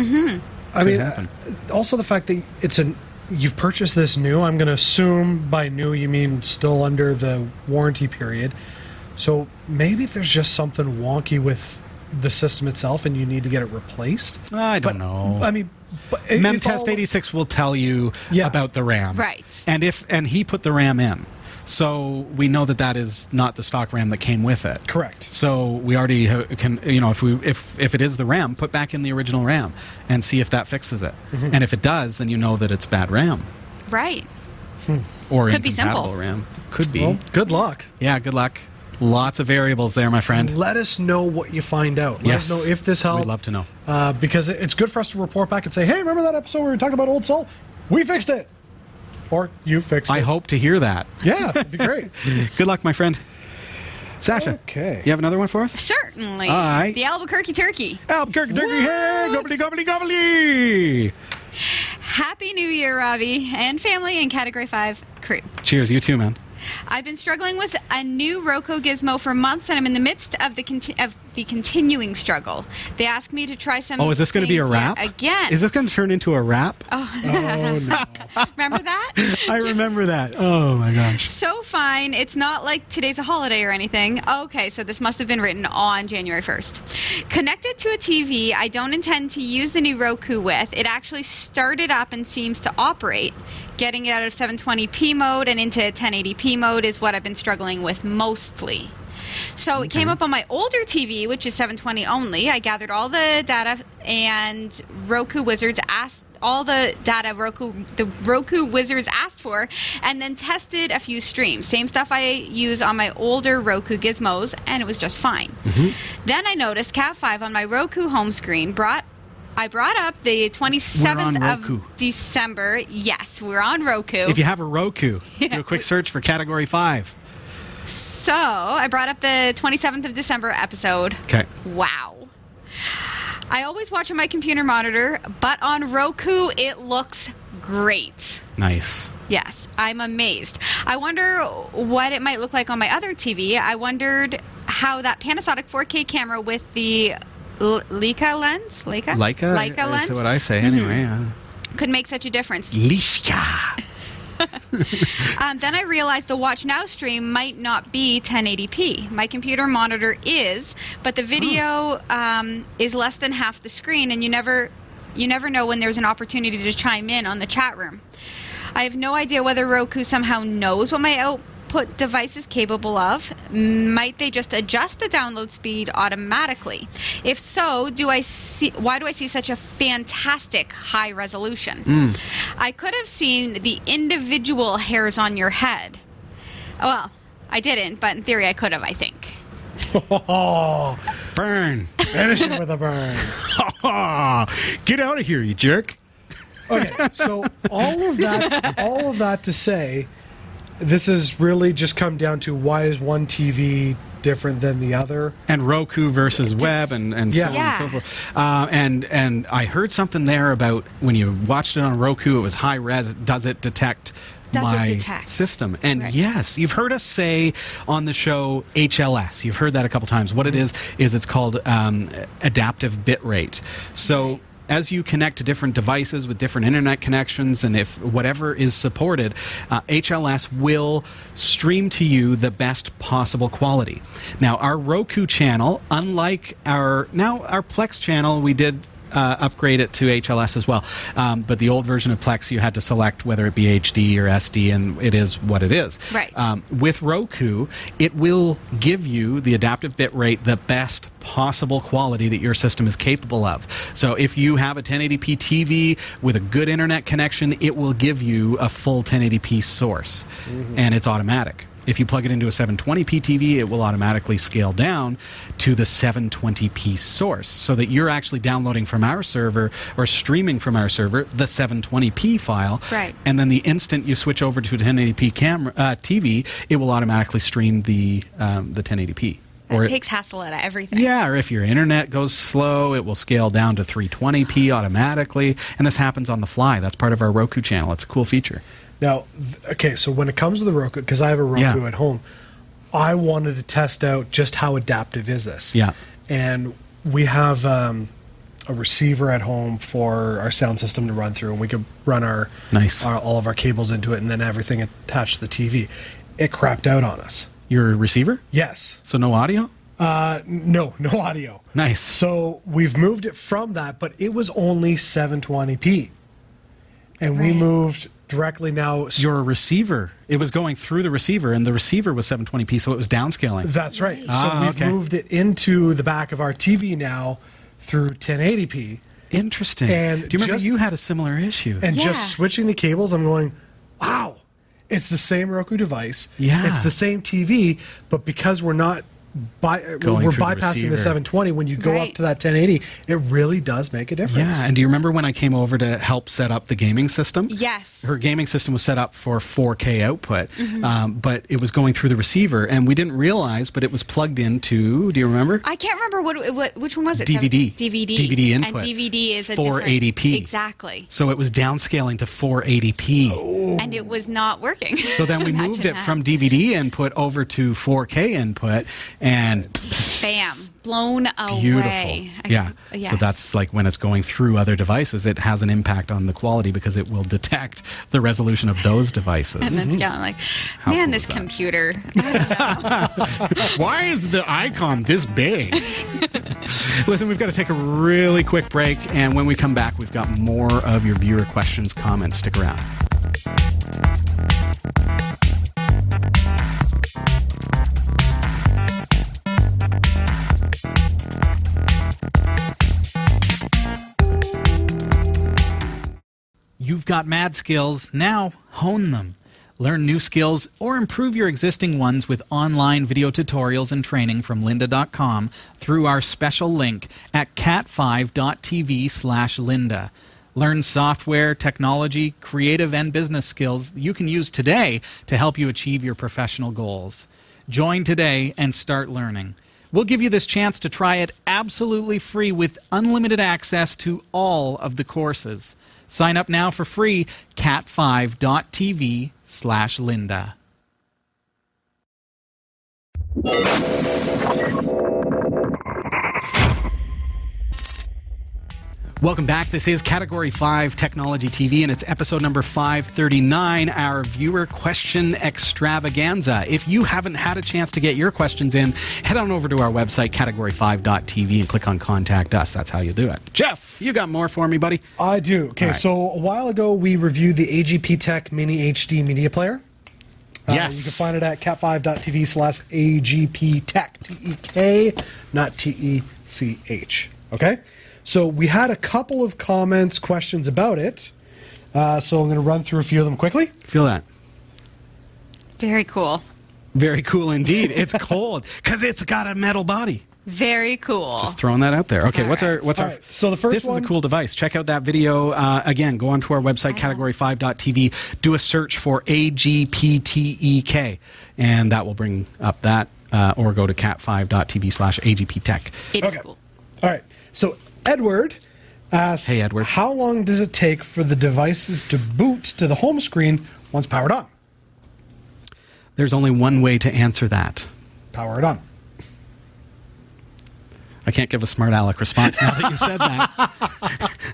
Speaker 3: I mean,
Speaker 1: happen.
Speaker 3: uh, also the fact that it's an you've purchased this new. I'm going to assume by new you mean still under the warranty period. So maybe there's just something wonky with the system itself, and you need to get it replaced.
Speaker 1: I don't
Speaker 3: But
Speaker 1: know.
Speaker 3: I mean, but it-
Speaker 1: Memtest
Speaker 3: all-
Speaker 1: 86 will tell you
Speaker 3: Yeah.
Speaker 1: about the RAM.
Speaker 2: Right.
Speaker 1: And if and he put the RAM in. So we know that that is not the stock RAM that came with it.
Speaker 3: Correct.
Speaker 1: So we already ha- can you know if we if if it is the RAM, put back in the original RAM and see if that fixes it.
Speaker 3: Mm-hmm.
Speaker 1: And if it does, then you know that it's bad RAM
Speaker 2: Right.
Speaker 1: or
Speaker 2: Could be
Speaker 1: incompatible
Speaker 2: simple.
Speaker 1: RAM. Could be.
Speaker 3: Well, good luck.
Speaker 1: yeah, good luck. Lots of variables there, my friend.
Speaker 3: Let us know what you find out. Let
Speaker 1: Yes.
Speaker 3: us know if this helped.
Speaker 1: We'd love to know.
Speaker 3: uh, because it's good for us to report back and say, "Hey, remember that episode where we were talking about Old Soul? We fixed it." Or you fixed it.
Speaker 1: I hope to hear that.
Speaker 3: Yeah, that'd be great.
Speaker 1: Good luck, my friend. Sasha.
Speaker 3: Okay.
Speaker 1: You have another one for us?
Speaker 2: Certainly.
Speaker 1: All right.
Speaker 2: The Albuquerque turkey.
Speaker 1: Albuquerque turkey hey, gobbly gobbly gobbly.
Speaker 2: Happy New Year, Robbie, and family and Category 5 crew.
Speaker 1: Cheers, you too, man.
Speaker 2: I've been struggling with a new Roku gizmo for months, and I'm in the midst of the conti- of the continuing struggle. They asked me to try some.
Speaker 1: Oh, is this going to be a
Speaker 2: things yet
Speaker 1: rap
Speaker 2: again?
Speaker 1: Is this going to turn into a rap? Oh, oh no!
Speaker 2: Remember that?
Speaker 1: I remember that. Oh my gosh.
Speaker 2: so fine. It's not like today's a holiday or anything. Okay, so this must have been written on January 1st. Connected to a TV I don't intend to use the new Roku with, it actually started up and seems to operate. Getting it out of 720p mode and into 1080p mode is what I've been struggling with mostly. So it came up on my older TV, which is 720 only. I gathered all the data, and Roku Wizards asked all the data Roku the Roku Wizards asked for, and then tested a few streams. Same stuff I use on my older Roku gizmos, and it was just fine. Mm-hmm. Then I noticed Cat 5 on my Roku home screen brought. I brought up the 27th
Speaker 1: We're on Roku.
Speaker 2: of December. Yes, we're on Roku.
Speaker 1: If you have a Roku, do a quick search for category five.
Speaker 2: So I brought up the 27th of December episode.
Speaker 1: Okay.
Speaker 2: Wow. I always watch on my computer monitor, but on Roku it looks great.
Speaker 1: Nice.
Speaker 2: Yes, I'm amazed. I wonder what it might look like on my other TV. I wondered how that Panasonic 4K camera with the L- Leica lens, Leica,
Speaker 1: Leica.
Speaker 2: Leica
Speaker 1: That's
Speaker 2: lens, Mm-hmm.
Speaker 1: what I say anyway. yeah.
Speaker 2: could make such a difference.
Speaker 1: Leica.
Speaker 2: Um, then I realized the Watch Now stream might not be 1080p. My computer monitor is, but the video um, is less than half the screen, and you never, you never know when there's an opportunity to chime in on the chat room. I have no idea whether Roku somehow knows what my output device is capable of. Might they just adjust the download speed automatically? If so, do I see why do I see such a fantastic high resolution? Mm. I could have seen the individual hairs on your head. Well, I didn't, but in theory I could have, I think.
Speaker 3: Oh,
Speaker 1: Burn.
Speaker 3: finish it with a burn.
Speaker 1: Get out of here, you jerk.
Speaker 3: Okay, so all of that, all of that to say, this has really just come down to why is one TV different than the other?
Speaker 1: and Roku versus web and, and so
Speaker 3: Yeah.
Speaker 1: on
Speaker 2: Yeah.
Speaker 1: and so forth. Uh, and and I heard something there about when you watched it on Roku, it was high res. Does it detect?
Speaker 2: Does it
Speaker 1: my
Speaker 2: detect?
Speaker 1: system and
Speaker 2: Right.
Speaker 1: yes you've heard us say on the show hls you've heard that a couple times what it is is it's called um, adaptive bit rate so as you connect to different devices with different internet connections and if whatever is supported uh, hls will stream to you the best possible quality. Now our roku channel unlike our now our plex channel we did uh, upgrade it to HLS as well. Um, but the old version of Plex, you had to select whether it be HD or SD, and it is what it is.
Speaker 2: Right.
Speaker 1: Um, with Roku, it will give you the adaptive bit rate, the best possible quality that your system is capable of. So if you have a 1080p TV with a good internet connection, it will give you a full 1080p source, and it's automatic. If you plug it into a 720p TV, it will automatically scale down to the 720p source so that you're actually downloading from our server or streaming from our server the 720p file.
Speaker 2: Right.
Speaker 1: And then the instant you switch over to a 1080p camera uh, TV, it will automatically stream the um, the 1080p.
Speaker 2: It
Speaker 1: it-
Speaker 2: takes hassle out of everything.
Speaker 1: yeah, or if your internet goes slow, it will scale down to 320p automatically, and this happens on the fly. That's part of our Roku channel. It's a cool feature.
Speaker 3: Now, th- okay, so when it comes to the Roku, because I have a Roku
Speaker 1: Yeah.
Speaker 3: at home, I wanted to test out just how adaptive is this.
Speaker 1: Yeah.
Speaker 3: And we have um, a receiver at home for our sound system to run through, and we could run our,
Speaker 1: Nice.
Speaker 3: our all of our cables into it, and then everything attached to the TV. It crapped out on us.
Speaker 1: Your receiver?
Speaker 3: Yes.
Speaker 1: So no audio?
Speaker 3: Uh, no, no audio.
Speaker 1: Nice.
Speaker 3: So we've moved it from that, but it was only 720p, and we
Speaker 2: Right.
Speaker 3: moved directly now.
Speaker 1: Your receiver. It was going through the receiver, and the receiver was 720p, so it was downscaling.
Speaker 3: That's right.
Speaker 1: Ah,
Speaker 3: so we've
Speaker 1: okay.
Speaker 3: moved it into the back of our TV now through 1080p,
Speaker 1: Interesting.
Speaker 3: And
Speaker 1: Do you remember
Speaker 3: just-
Speaker 1: you had a similar issue?
Speaker 3: and
Speaker 2: Yeah.
Speaker 3: just switching the cables. I'm going, wow, it's the same Roku device.
Speaker 1: Yeah.
Speaker 3: it's the same TV, but because we're not. By,
Speaker 1: Going
Speaker 3: we're
Speaker 1: through the
Speaker 3: bypassing the, 720 when you go
Speaker 2: Right.
Speaker 3: up to that 1080 it really does make a difference
Speaker 1: yeah, and do you remember when I came over to help set up the gaming system?
Speaker 2: Yes.
Speaker 1: Her gaming system was set up for 4K output,
Speaker 2: Mm-hmm.
Speaker 1: um, but it was going through the receiver, and we didn't realize, but it was plugged into. Do you remember?
Speaker 2: I can't remember what, what which one was it?
Speaker 1: DVD.
Speaker 2: DVD.
Speaker 1: DVD
Speaker 2: And
Speaker 1: input.
Speaker 2: DVD is a
Speaker 1: 480p.
Speaker 2: Exactly.
Speaker 1: So it was downscaling to 480p.
Speaker 2: And it was not working.
Speaker 1: So then we moved it
Speaker 2: that.
Speaker 1: from DVD input over to 4K input, and
Speaker 2: bam, blown away.
Speaker 1: beautiful. Yeah.
Speaker 2: yes.
Speaker 1: So that's like when it's going through other devices, it has an impact on the quality because it will detect the resolution of those devices.
Speaker 2: and it's hmm. kind of like,
Speaker 1: How
Speaker 2: man,
Speaker 1: cool
Speaker 2: this computer.
Speaker 1: Why is the icon this big? Listen, we've got to take a really quick break, and when we come back, we've got more of your viewer questions, comments. Stick around. You've got mad skills. Now hone them. Learn new skills or improve your existing ones with online video tutorials and training from lynda.com through our special link at cat5.tv slash lynda. Learn software, technology, creative, and business skills you can use today to help you achieve your professional goals. Join today and start learning. We'll give you this chance to try it absolutely free with unlimited access to all of the courses. Sign up now for free, cat5.tv slash lynda. Welcome back. This is Category 5 Technology TV, and it's episode number 539, our viewer question extravaganza. If you haven't had a chance to get your questions in, head on over to our website, category5.tv, and click on Contact Us. That's how you do it. Jeff, you got more for me, buddy?
Speaker 3: I do. Okay,
Speaker 1: right.
Speaker 3: so a while ago we reviewed the AGPTEK Mini HD media player. Uh,
Speaker 1: Yes.
Speaker 3: You can find it at cat5.tv slash AGPTEK. T E K, not T E C H. Okay? So we had a couple of comments, questions about it. Uh, so I'm going to run through a few of them quickly.
Speaker 1: Feel that.
Speaker 2: Very cool.
Speaker 1: Very cool indeed. It's cold because it's got a metal body.
Speaker 2: Very cool.
Speaker 1: Just throwing that out there. Okay,
Speaker 2: All
Speaker 1: what's our what's
Speaker 3: All
Speaker 1: our?
Speaker 3: right, so the first
Speaker 1: this is a cool device. Check out that video. Uh, again, go onto our website category5.tv. Do a search for AGPTEK, E and that will bring up that. Uh, or go to cat5.tv slash AGPTEK.
Speaker 2: It is
Speaker 3: Okay.
Speaker 2: cool.
Speaker 3: All right. So Edward asks,
Speaker 1: Hey, Edward.
Speaker 3: how long does it take for the devices to boot to the home screen once powered on?
Speaker 1: There's only one way to answer that.
Speaker 3: Power it on.
Speaker 1: I can't give a smart aleck response now that you said that.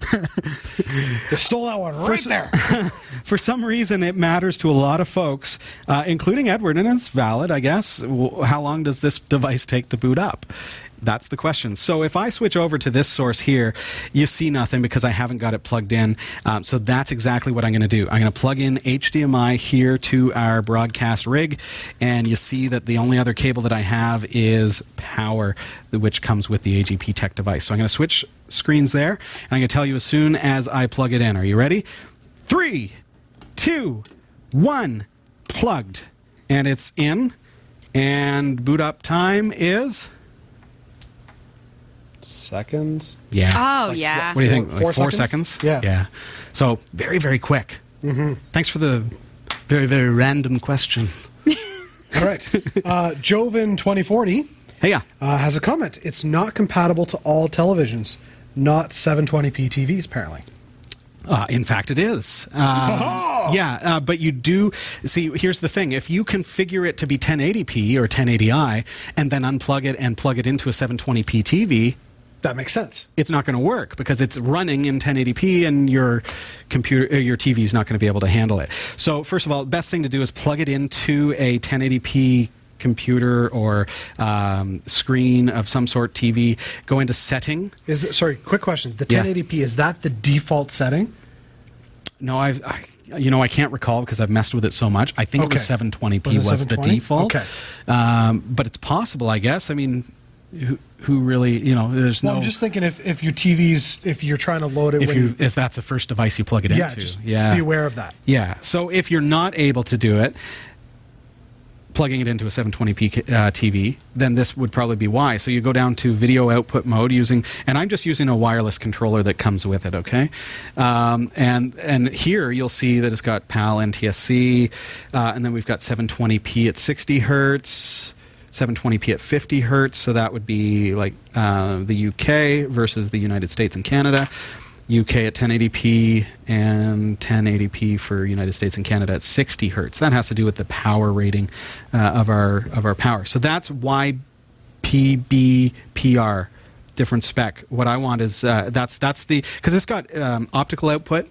Speaker 3: You stole that one right there.
Speaker 1: For some reason, it matters to a lot of folks, uh, including Edward, and it's valid, I guess. How long does this device take to boot up? That's the question. So if I switch over to this source here, you see nothing because I haven't got it plugged in. Um, so that's exactly what I'm going to do. I'm going to plug in HDMI here to our broadcast rig, and you see that the only other cable that I have is power, which comes with the AGPTEK device. So I'm going to switch screens there, and I'm going to tell you as soon as I plug it in. Are you ready? Three, two, one, plugged, and it's in. And boot up time is
Speaker 3: Seconds.
Speaker 1: yeah.
Speaker 2: Oh, yeah.
Speaker 1: What do you think?
Speaker 3: Four-
Speaker 1: like
Speaker 3: four
Speaker 1: four
Speaker 3: seconds?
Speaker 1: seconds?
Speaker 3: Yeah.
Speaker 1: Yeah. So very, very quick. Mm-hmm. Thanks for the very, very random question.
Speaker 3: All right. Uh, Joven 2040
Speaker 1: Hey, yeah.
Speaker 3: uh, has a comment. It's not compatible to all televisions, not 720p TVs, apparently.
Speaker 1: Uh, in fact, it is. Um, yeah, uh, but you do see. Here's the thing: if you configure it to be 1080p or 1080i, and then unplug it and plug it into a 720p TV,
Speaker 3: That makes sense.
Speaker 1: it's not going to work because it's running in 1080p and your computer uh, your TV is not going to be able to handle it. So first of all, best thing to do is plug it into a 1080p computer or um, screen of some sort TV. Go into setting.
Speaker 3: Is it, sorry, quick question. The 1080p is that the default setting?
Speaker 1: No, I've, I you know I can't recall because I've messed with it so much. I think it was 720p
Speaker 3: Was
Speaker 1: was,
Speaker 3: it
Speaker 1: the default.
Speaker 3: Okay.
Speaker 1: Um, but it's possible, I guess. I mean, who, who really you know? There's
Speaker 3: Well,
Speaker 1: no.
Speaker 3: I'm just thinking if, if your TV's, if you're trying to load it
Speaker 1: if you if that's the first device you plug it
Speaker 3: yeah,
Speaker 1: into,
Speaker 3: just
Speaker 1: yeah,
Speaker 3: be aware of that.
Speaker 1: Yeah. So if you're not able to do it, plugging it into a 720p uh, TV, then this would probably be why. So you go down to video output mode using, and I'm just using a wireless controller that comes with it. Okay, um, and and here you'll see that it's got PAL NTSC, uh, and then we've got 720p at 60 hertz. 720p at 50 hertz, so that would be like uh, the UK versus the United States and Canada. UK at 1080p and 1080p for United States and Canada at 60 hertz. That has to do with the power rating uh, of our of our power. So that's why PBPR different spec. What I want is uh, that's that's the because it's got um, optical output.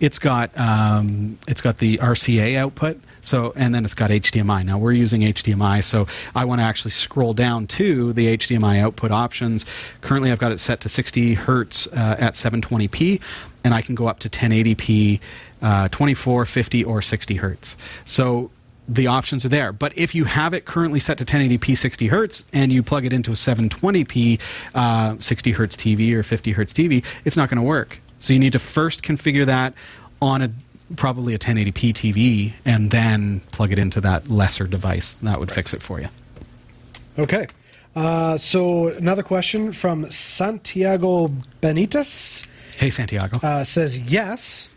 Speaker 1: It's got um, it's got the RCA output. So and then it's got HDMI. Now we're using HDMI, so I want to actually scroll down to the HDMI output options. Currently, I've got it set to 60 hertz uh, at 720p, and I can go up to 1080p, uh, 24, 50, or 60 hertz. So the options are there. But if you have it currently set to 1080p 60 hertz and you plug it into a 720p uh, 60 hertz TV or 50 hertz TV, it's not going to work. So you need to first configure that on a probably a 1080p TV and then plug it into that lesser device. That would fix it for you.
Speaker 3: Okay. Uh, so another question from Santiago Benitez
Speaker 1: Hey, Santiago.
Speaker 3: uh, says yes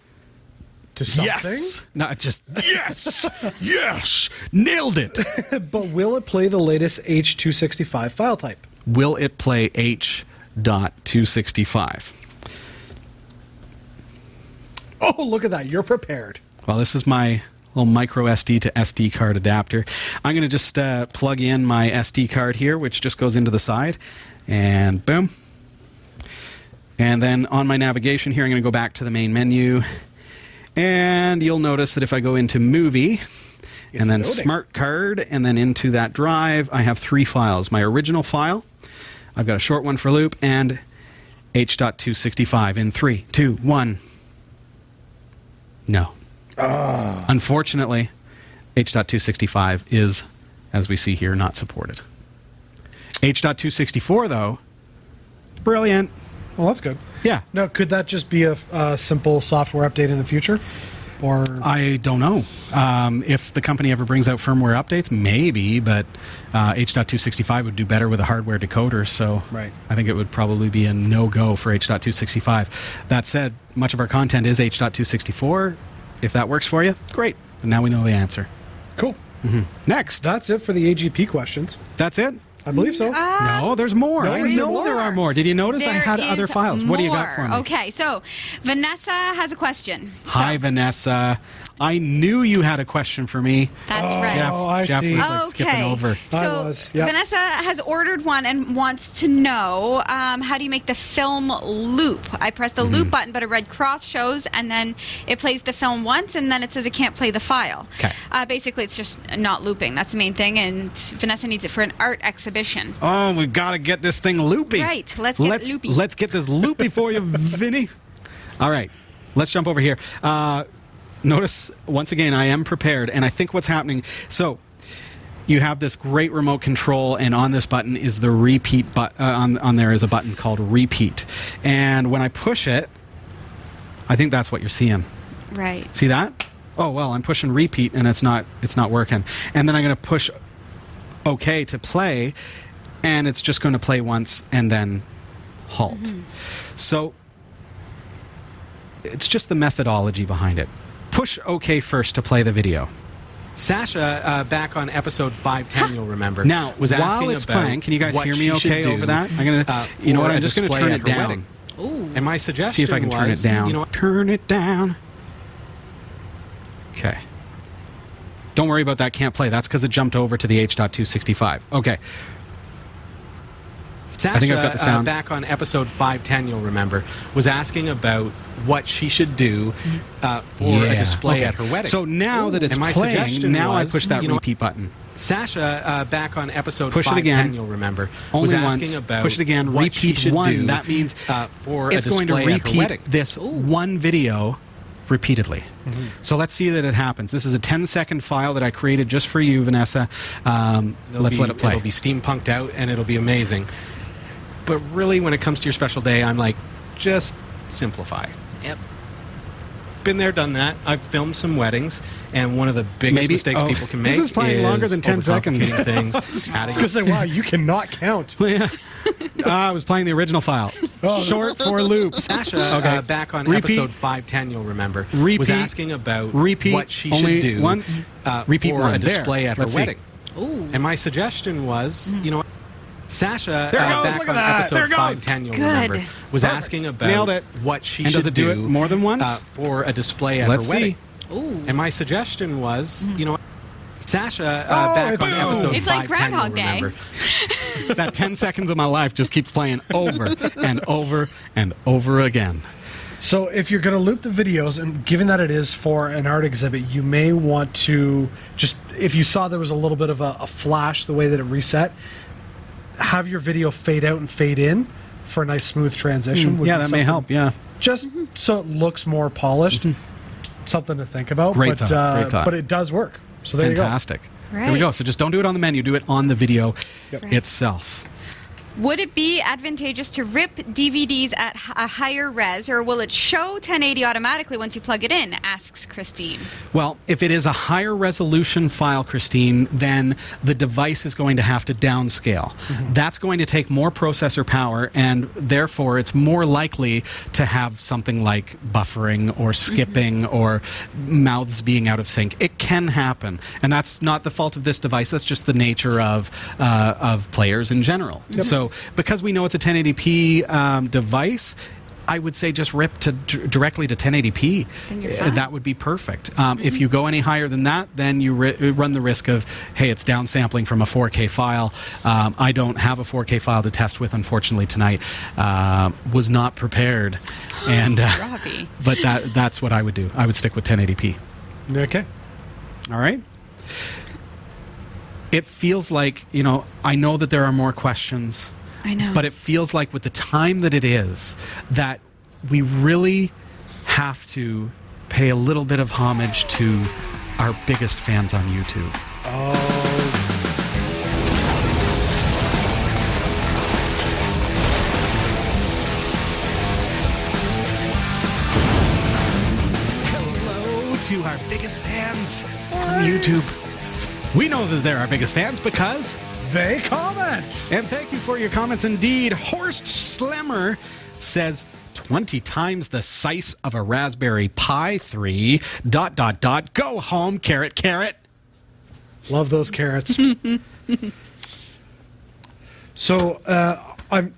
Speaker 3: to something,
Speaker 1: yes. No, just yes. yes. Nailed it.
Speaker 3: but will it play the latest H265 file type?
Speaker 1: Will it play H.265?
Speaker 3: Oh, look at that! You're prepared.
Speaker 1: Well, this is my little micro SD to SD card adapter. I'm going to just uh, plug in my SD card here, which just goes into the side, and boom. And then on my navigation here, I'm going to go back to the main menu, and you'll notice that if I go into Movie,
Speaker 3: It's
Speaker 1: and then
Speaker 3: loading.
Speaker 1: Smart Card, and then into that drive, I have three files. My original file, I've got a short one for loop, and H.265 in three, two, one. No. Ah. Unfortunately, H.265 is, as we see here, not supported. H.264, though, brilliant.
Speaker 3: Well, that's good.
Speaker 1: Yeah.
Speaker 3: Now, could that just be a, a simple software update in the future, or
Speaker 1: I don't know. Um, if the company ever brings out firmware updates, maybe, but uh, H.265 would do better with a hardware decoder, so
Speaker 3: Right.
Speaker 1: I think it would probably be a no go for H.265. That said, much of our content is H.264. If that works for you, great. And now we know the answer.
Speaker 3: cool?
Speaker 1: Next.
Speaker 3: That's it for the AGP questions.
Speaker 1: That's it.
Speaker 3: I believe so.
Speaker 1: no, there's more.
Speaker 3: No,
Speaker 1: I know
Speaker 3: more.
Speaker 1: there are more. Did you notice I had other
Speaker 2: is
Speaker 1: files? What do you got for me?
Speaker 2: Okay, so Vanessa has a question.
Speaker 1: Hi,
Speaker 2: So-
Speaker 1: Vanessa. I knew you had a question for me.
Speaker 2: That's right.
Speaker 1: Jeff,
Speaker 3: Oh, I
Speaker 1: Jeff
Speaker 3: see.
Speaker 1: was like skipping over.
Speaker 3: I
Speaker 2: So
Speaker 3: was, yep.
Speaker 2: Vanessa has ordered one and wants to know um, how do you make the film loop? I press the
Speaker 1: Mm-hmm.
Speaker 2: loop button, but a red cross shows, and then it plays the film once, and then it says it can't play the file.
Speaker 1: 'Kay.
Speaker 2: Uh, basically, it's just not looping. That's the main thing, and Vanessa needs it for an art exhibition.
Speaker 1: Oh, we've got to get this thing loopy.
Speaker 2: Right, let's get
Speaker 1: let's,
Speaker 2: loopy.
Speaker 1: Let's get this loopy for you, Vinny. All right, let's jump over here. Uh, notice once again, I am prepared, and I think what's happening. So. You have this great remote control, and on this button is the repeat button. Uh, on, on there is a button called repeat. And when I push it, I think that's what you're seeing.
Speaker 2: Right.
Speaker 1: See that? Oh well, I'm pushing repeat and it's not it's not working. And then I'm going to push OK to play, and it's just going to play once and then halt. So it's just the methodology behind it. Push OK first to play the video.
Speaker 6: Sasha, uh, back on episode 510, you'll remember.
Speaker 1: Now,
Speaker 6: was
Speaker 1: while
Speaker 6: asking
Speaker 1: it's
Speaker 6: about
Speaker 1: playing, can you guys hear me okay
Speaker 6: should
Speaker 1: over that? I'm gonna-
Speaker 6: uh,
Speaker 1: you know what, I'm just gonna turn it down.
Speaker 6: wedding. And my suggestion
Speaker 1: See if I can turn it down.
Speaker 6: You know,
Speaker 1: turn it down. Okay. Don't worry about that. Can't play. That's because it jumped over to the H.265. Okay.
Speaker 6: Sasha,
Speaker 1: I think I've got the
Speaker 6: uh, back on episode 510, you'll remember, was asking about what she should do uh, for a display
Speaker 1: Okay.
Speaker 6: at her wedding.
Speaker 1: So now that it's
Speaker 6: my
Speaker 1: playing, now I push that
Speaker 6: you know,
Speaker 1: repeat button.
Speaker 6: Sasha, uh, back on episode
Speaker 1: Push it
Speaker 6: 510,
Speaker 1: again.
Speaker 6: you'll remember,
Speaker 1: Only
Speaker 6: was asking
Speaker 1: once.
Speaker 6: about
Speaker 1: Push it again.
Speaker 6: what she
Speaker 1: repeat
Speaker 6: should
Speaker 1: one.
Speaker 6: do,
Speaker 1: that means
Speaker 6: uh, for
Speaker 1: it's
Speaker 6: a
Speaker 1: going to
Speaker 6: display at her
Speaker 1: repeat
Speaker 6: wedding.
Speaker 1: this one video repeatedly. So let's see that it happens. This is a 10 second file that I created just for you, Vanessa. Um, let's
Speaker 6: be-
Speaker 1: let it play.
Speaker 6: It'll be steampunked out and it'll be amazing. But really, when it comes to your special day, I'm like, just simplify.
Speaker 2: Yep.
Speaker 6: Been there, done that. I've filmed some weddings, and one of the biggest
Speaker 1: Maybe-
Speaker 6: mistakes
Speaker 1: oh,
Speaker 6: people can make
Speaker 1: this
Speaker 6: make
Speaker 1: is playing longer than 10 seconds.
Speaker 6: things.
Speaker 3: I was
Speaker 6: adding-
Speaker 3: going to say, wow, you cannot count.
Speaker 1: Yeah. Ah, I was playing the original file. Oh, Short for loops.
Speaker 6: Sasha,
Speaker 1: Okay.
Speaker 6: uh, back on
Speaker 1: Repeat.
Speaker 6: episode 510, you'll remember,
Speaker 1: Repeat.
Speaker 6: was asking about
Speaker 1: Repeat.
Speaker 6: what she
Speaker 1: Only
Speaker 6: should do
Speaker 1: once.
Speaker 6: uh,
Speaker 1: Repeat
Speaker 6: for
Speaker 1: one.
Speaker 6: a
Speaker 1: There.
Speaker 6: display at her
Speaker 1: Let's see.
Speaker 6: wedding. And my suggestion was, you know, Sasha,
Speaker 1: There
Speaker 6: uh,
Speaker 1: goes.
Speaker 6: back on
Speaker 1: that.
Speaker 6: episode
Speaker 1: There goes.
Speaker 6: 510, you'll
Speaker 2: Good.
Speaker 6: remember, was
Speaker 1: Perfect.
Speaker 6: asking about
Speaker 1: Nailed it.
Speaker 6: what she
Speaker 1: And
Speaker 6: should
Speaker 1: does it do it more than once?
Speaker 6: uh, for a display at
Speaker 1: Let's
Speaker 6: her wedding.
Speaker 1: see.
Speaker 6: And my suggestion was, mm-hmm. you know, Sasha, uh,
Speaker 3: Oh,
Speaker 6: back
Speaker 3: it
Speaker 6: on
Speaker 3: boom.
Speaker 6: episode
Speaker 2: It's like Groundhog
Speaker 6: you'll
Speaker 2: Day.
Speaker 6: remember,
Speaker 1: that 10 seconds of my life just keeps playing over and over and over again.
Speaker 3: So if you're going to loop the videos, and given that it is for an art exhibit, you may want to just, if you saw there was a little bit of a, a flash the way that it reset, have your video fade out and fade in for a nice smooth transition. Mm, would
Speaker 1: yeah, that may help. Yeah.
Speaker 3: Just mm-hmm. so it looks more polished. Mm-hmm. Something to think about.
Speaker 1: Great
Speaker 3: but,
Speaker 1: thought,
Speaker 3: Uh,
Speaker 1: great thought.
Speaker 3: But it does work. So there you go.
Speaker 1: Fantastic. There we go. So just don't do it on the menu, do it on the video
Speaker 2: Right.
Speaker 1: itself.
Speaker 2: Would it be advantageous to rip DVDs at a higher res, or will it show 1080 automatically once you plug it in? Asks Christine.
Speaker 1: Well, if it is a higher resolution file, Christine, then the device is going to have to downscale. That's going to take more processor power, and therefore it's more likely to have something like buffering or skipping or mouths being out of sync. It can happen, and that's not the fault of this device. That's just the nature of uh, of players in general. So, because we know it's a 1080p um, device. I would say just rip to d- directly to 1080p.
Speaker 2: Then you're
Speaker 1: Uh,
Speaker 2: fine.
Speaker 1: That would be perfect. Um, If you go any higher than that, then you ri- run the risk of, hey, it's downsampling from a 4K file. Um, I don't have a 4K file to test with, unfortunately, tonight. Uh, was not prepared, and uh, but that that's what I would do. I would stick with 1080p.
Speaker 3: Okay.
Speaker 1: All right. It feels like you know. I know that there are more questions.
Speaker 2: I know.
Speaker 1: But it feels like with the time that it is, that we really have to pay a little bit of homage to our biggest fans on YouTube. Oh. Hello to our biggest fans on YouTube. We know that they're our biggest fans because
Speaker 3: They comment.
Speaker 1: and thank you for your comments indeed. Horst Slemmer says 20 times the size of a Raspberry Pi 3. Dot, dot, dot. Go home, carrot, carrot.
Speaker 3: Love those carrots. so uh, I'm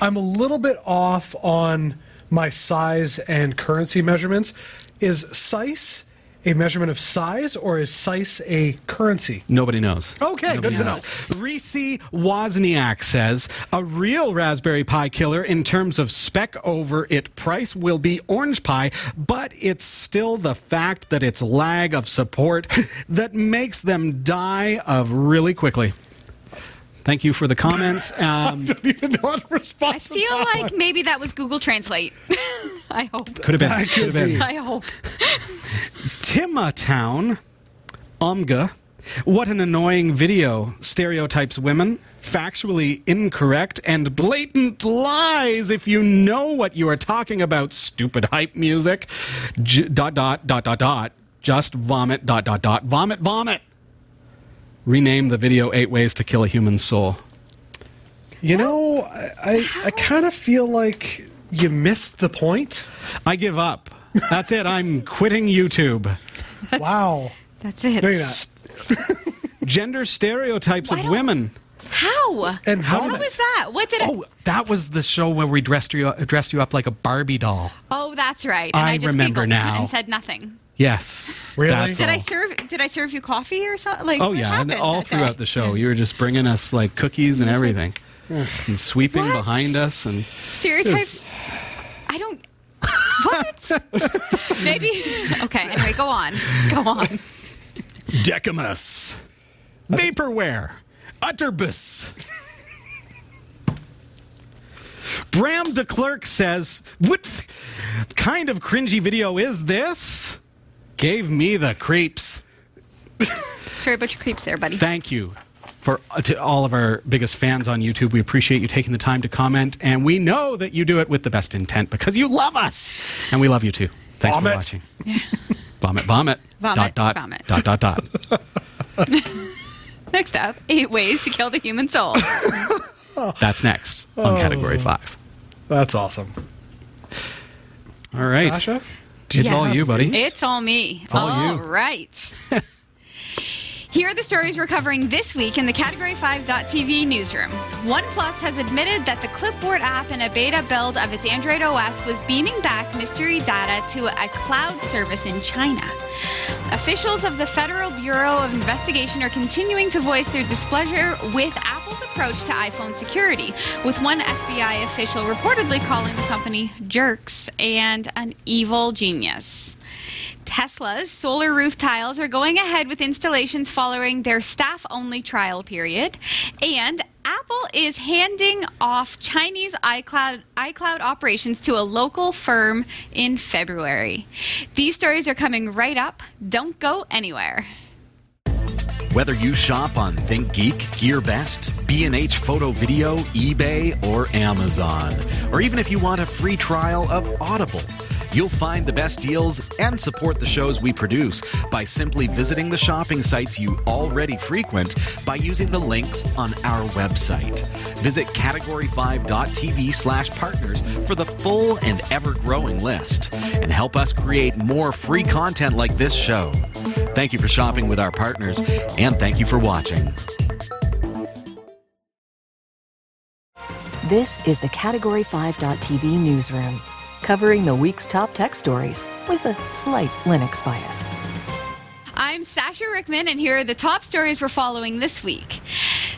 Speaker 3: I'm a little bit off on my size and currency measurements. Is size a measurement of size, or is size a currency?
Speaker 1: Nobody knows.
Speaker 3: Okay,
Speaker 1: Nobody
Speaker 3: good to
Speaker 1: knows. Reese Wozniak says a real Raspberry Pi killer in terms of spec over it price will be Orange Pi, but it's still the fact that it's lag of support that makes them die of really quickly. Thank you for the comments. Um,
Speaker 3: don't even know how to respond.
Speaker 2: I feel like maybe that was Google Translate. I hope.
Speaker 1: could have been.
Speaker 3: That
Speaker 1: Could have been.
Speaker 2: I hope.
Speaker 1: Timatown, Omga. What an annoying video. Stereotypes women, factually incorrect, and blatant lies if you know what you are talking about. Stupid hype music. J- dot, dot, dot, dot, dot. Just vomit, dot, dot, dot. Vomit, vomit. Rename the video Eight Ways to Kill a Human Soul.
Speaker 3: You know, I, I, I kind of feel like you missed the point.
Speaker 1: I give up. That's it. I'm quitting YouTube.
Speaker 3: wow.
Speaker 2: That's it.
Speaker 3: No, you're not.
Speaker 1: Gender stereotypes
Speaker 2: Why
Speaker 1: of
Speaker 2: don't-
Speaker 1: women.
Speaker 2: How?
Speaker 3: And
Speaker 2: How
Speaker 3: vomit.
Speaker 2: was that? What did it?
Speaker 1: Oh, that was the show where we dressed you dressed you up like a Barbie doll.
Speaker 2: Oh, that's right. And
Speaker 1: I
Speaker 2: I, just
Speaker 1: remember
Speaker 2: giggled
Speaker 1: now.
Speaker 2: and said nothing.
Speaker 1: Yes,
Speaker 3: Really?
Speaker 1: that's
Speaker 2: Did I serve? Did I serve you coffee or something? Like,
Speaker 1: Oh yeah, and all throughout
Speaker 2: day?
Speaker 1: the show, you were just bringing us like cookies and everything, and sweeping
Speaker 2: What?
Speaker 1: behind us, and
Speaker 2: stereotypes. I don't. What? Maybe. Okay. Anyway, go on. Go on.
Speaker 1: Decimus, vaporware, utterbus. Bram de Klerk says, "What f- kind of cringy video is this?" Gave me the creeps.
Speaker 2: Sorry about your creeps there, buddy.
Speaker 1: thank you for uh, to all of our biggest fans on YouTube. We appreciate you taking the time to comment, and we know that you do it with the best intent because you love us, and we love you too. Thanks
Speaker 3: Vomit.
Speaker 1: for watching. Vomit, vomit,
Speaker 2: Vomit,
Speaker 1: dot dot
Speaker 2: vomit.
Speaker 1: dot dot dot.
Speaker 2: Next up, eight ways to kill the human soul.
Speaker 1: That's next on category five.
Speaker 3: That's awesome.
Speaker 1: All right,
Speaker 3: Sasha?
Speaker 1: It's all you, buddy.
Speaker 2: It's all me. It's
Speaker 1: all you.
Speaker 2: right. Here are the stories we're covering this week in the Category 5.tv newsroom. OnePlus has admitted that the Clipboard app in a beta build of its Android OS was beaming back mystery data to a cloud service in China. Officials of the Federal Bureau of Investigation are continuing to voice their displeasure with Apple's approach to iPhone security, with one FBI official reportedly calling the company jerks and an evil genius. Tesla's solar roof tiles are going ahead with installations following their staff only trial period. And Apple is handing off Chinese iCloud, iCloud operations to a local firm in February. These stories are coming right up. Don't go anywhere.
Speaker 7: Whether you shop on ThinkGeek, GearBest, B&H Photo Video, eBay, or Amazon, or even if you want a free trial of Audible, you'll find the best deals and support the shows we produce by simply visiting the shopping sites you already frequent by using the links on our website. Visit category5.tv slash partners for the full and ever-growing list and help us create more free content like this show. Thank you for shopping with our partners, and thank you for watching.
Speaker 8: This is the Category 5.tv newsroom, covering the week's top tech stories with a slight Linux bias.
Speaker 2: I'm Sasha Rickman, and here are the top stories we're following this week.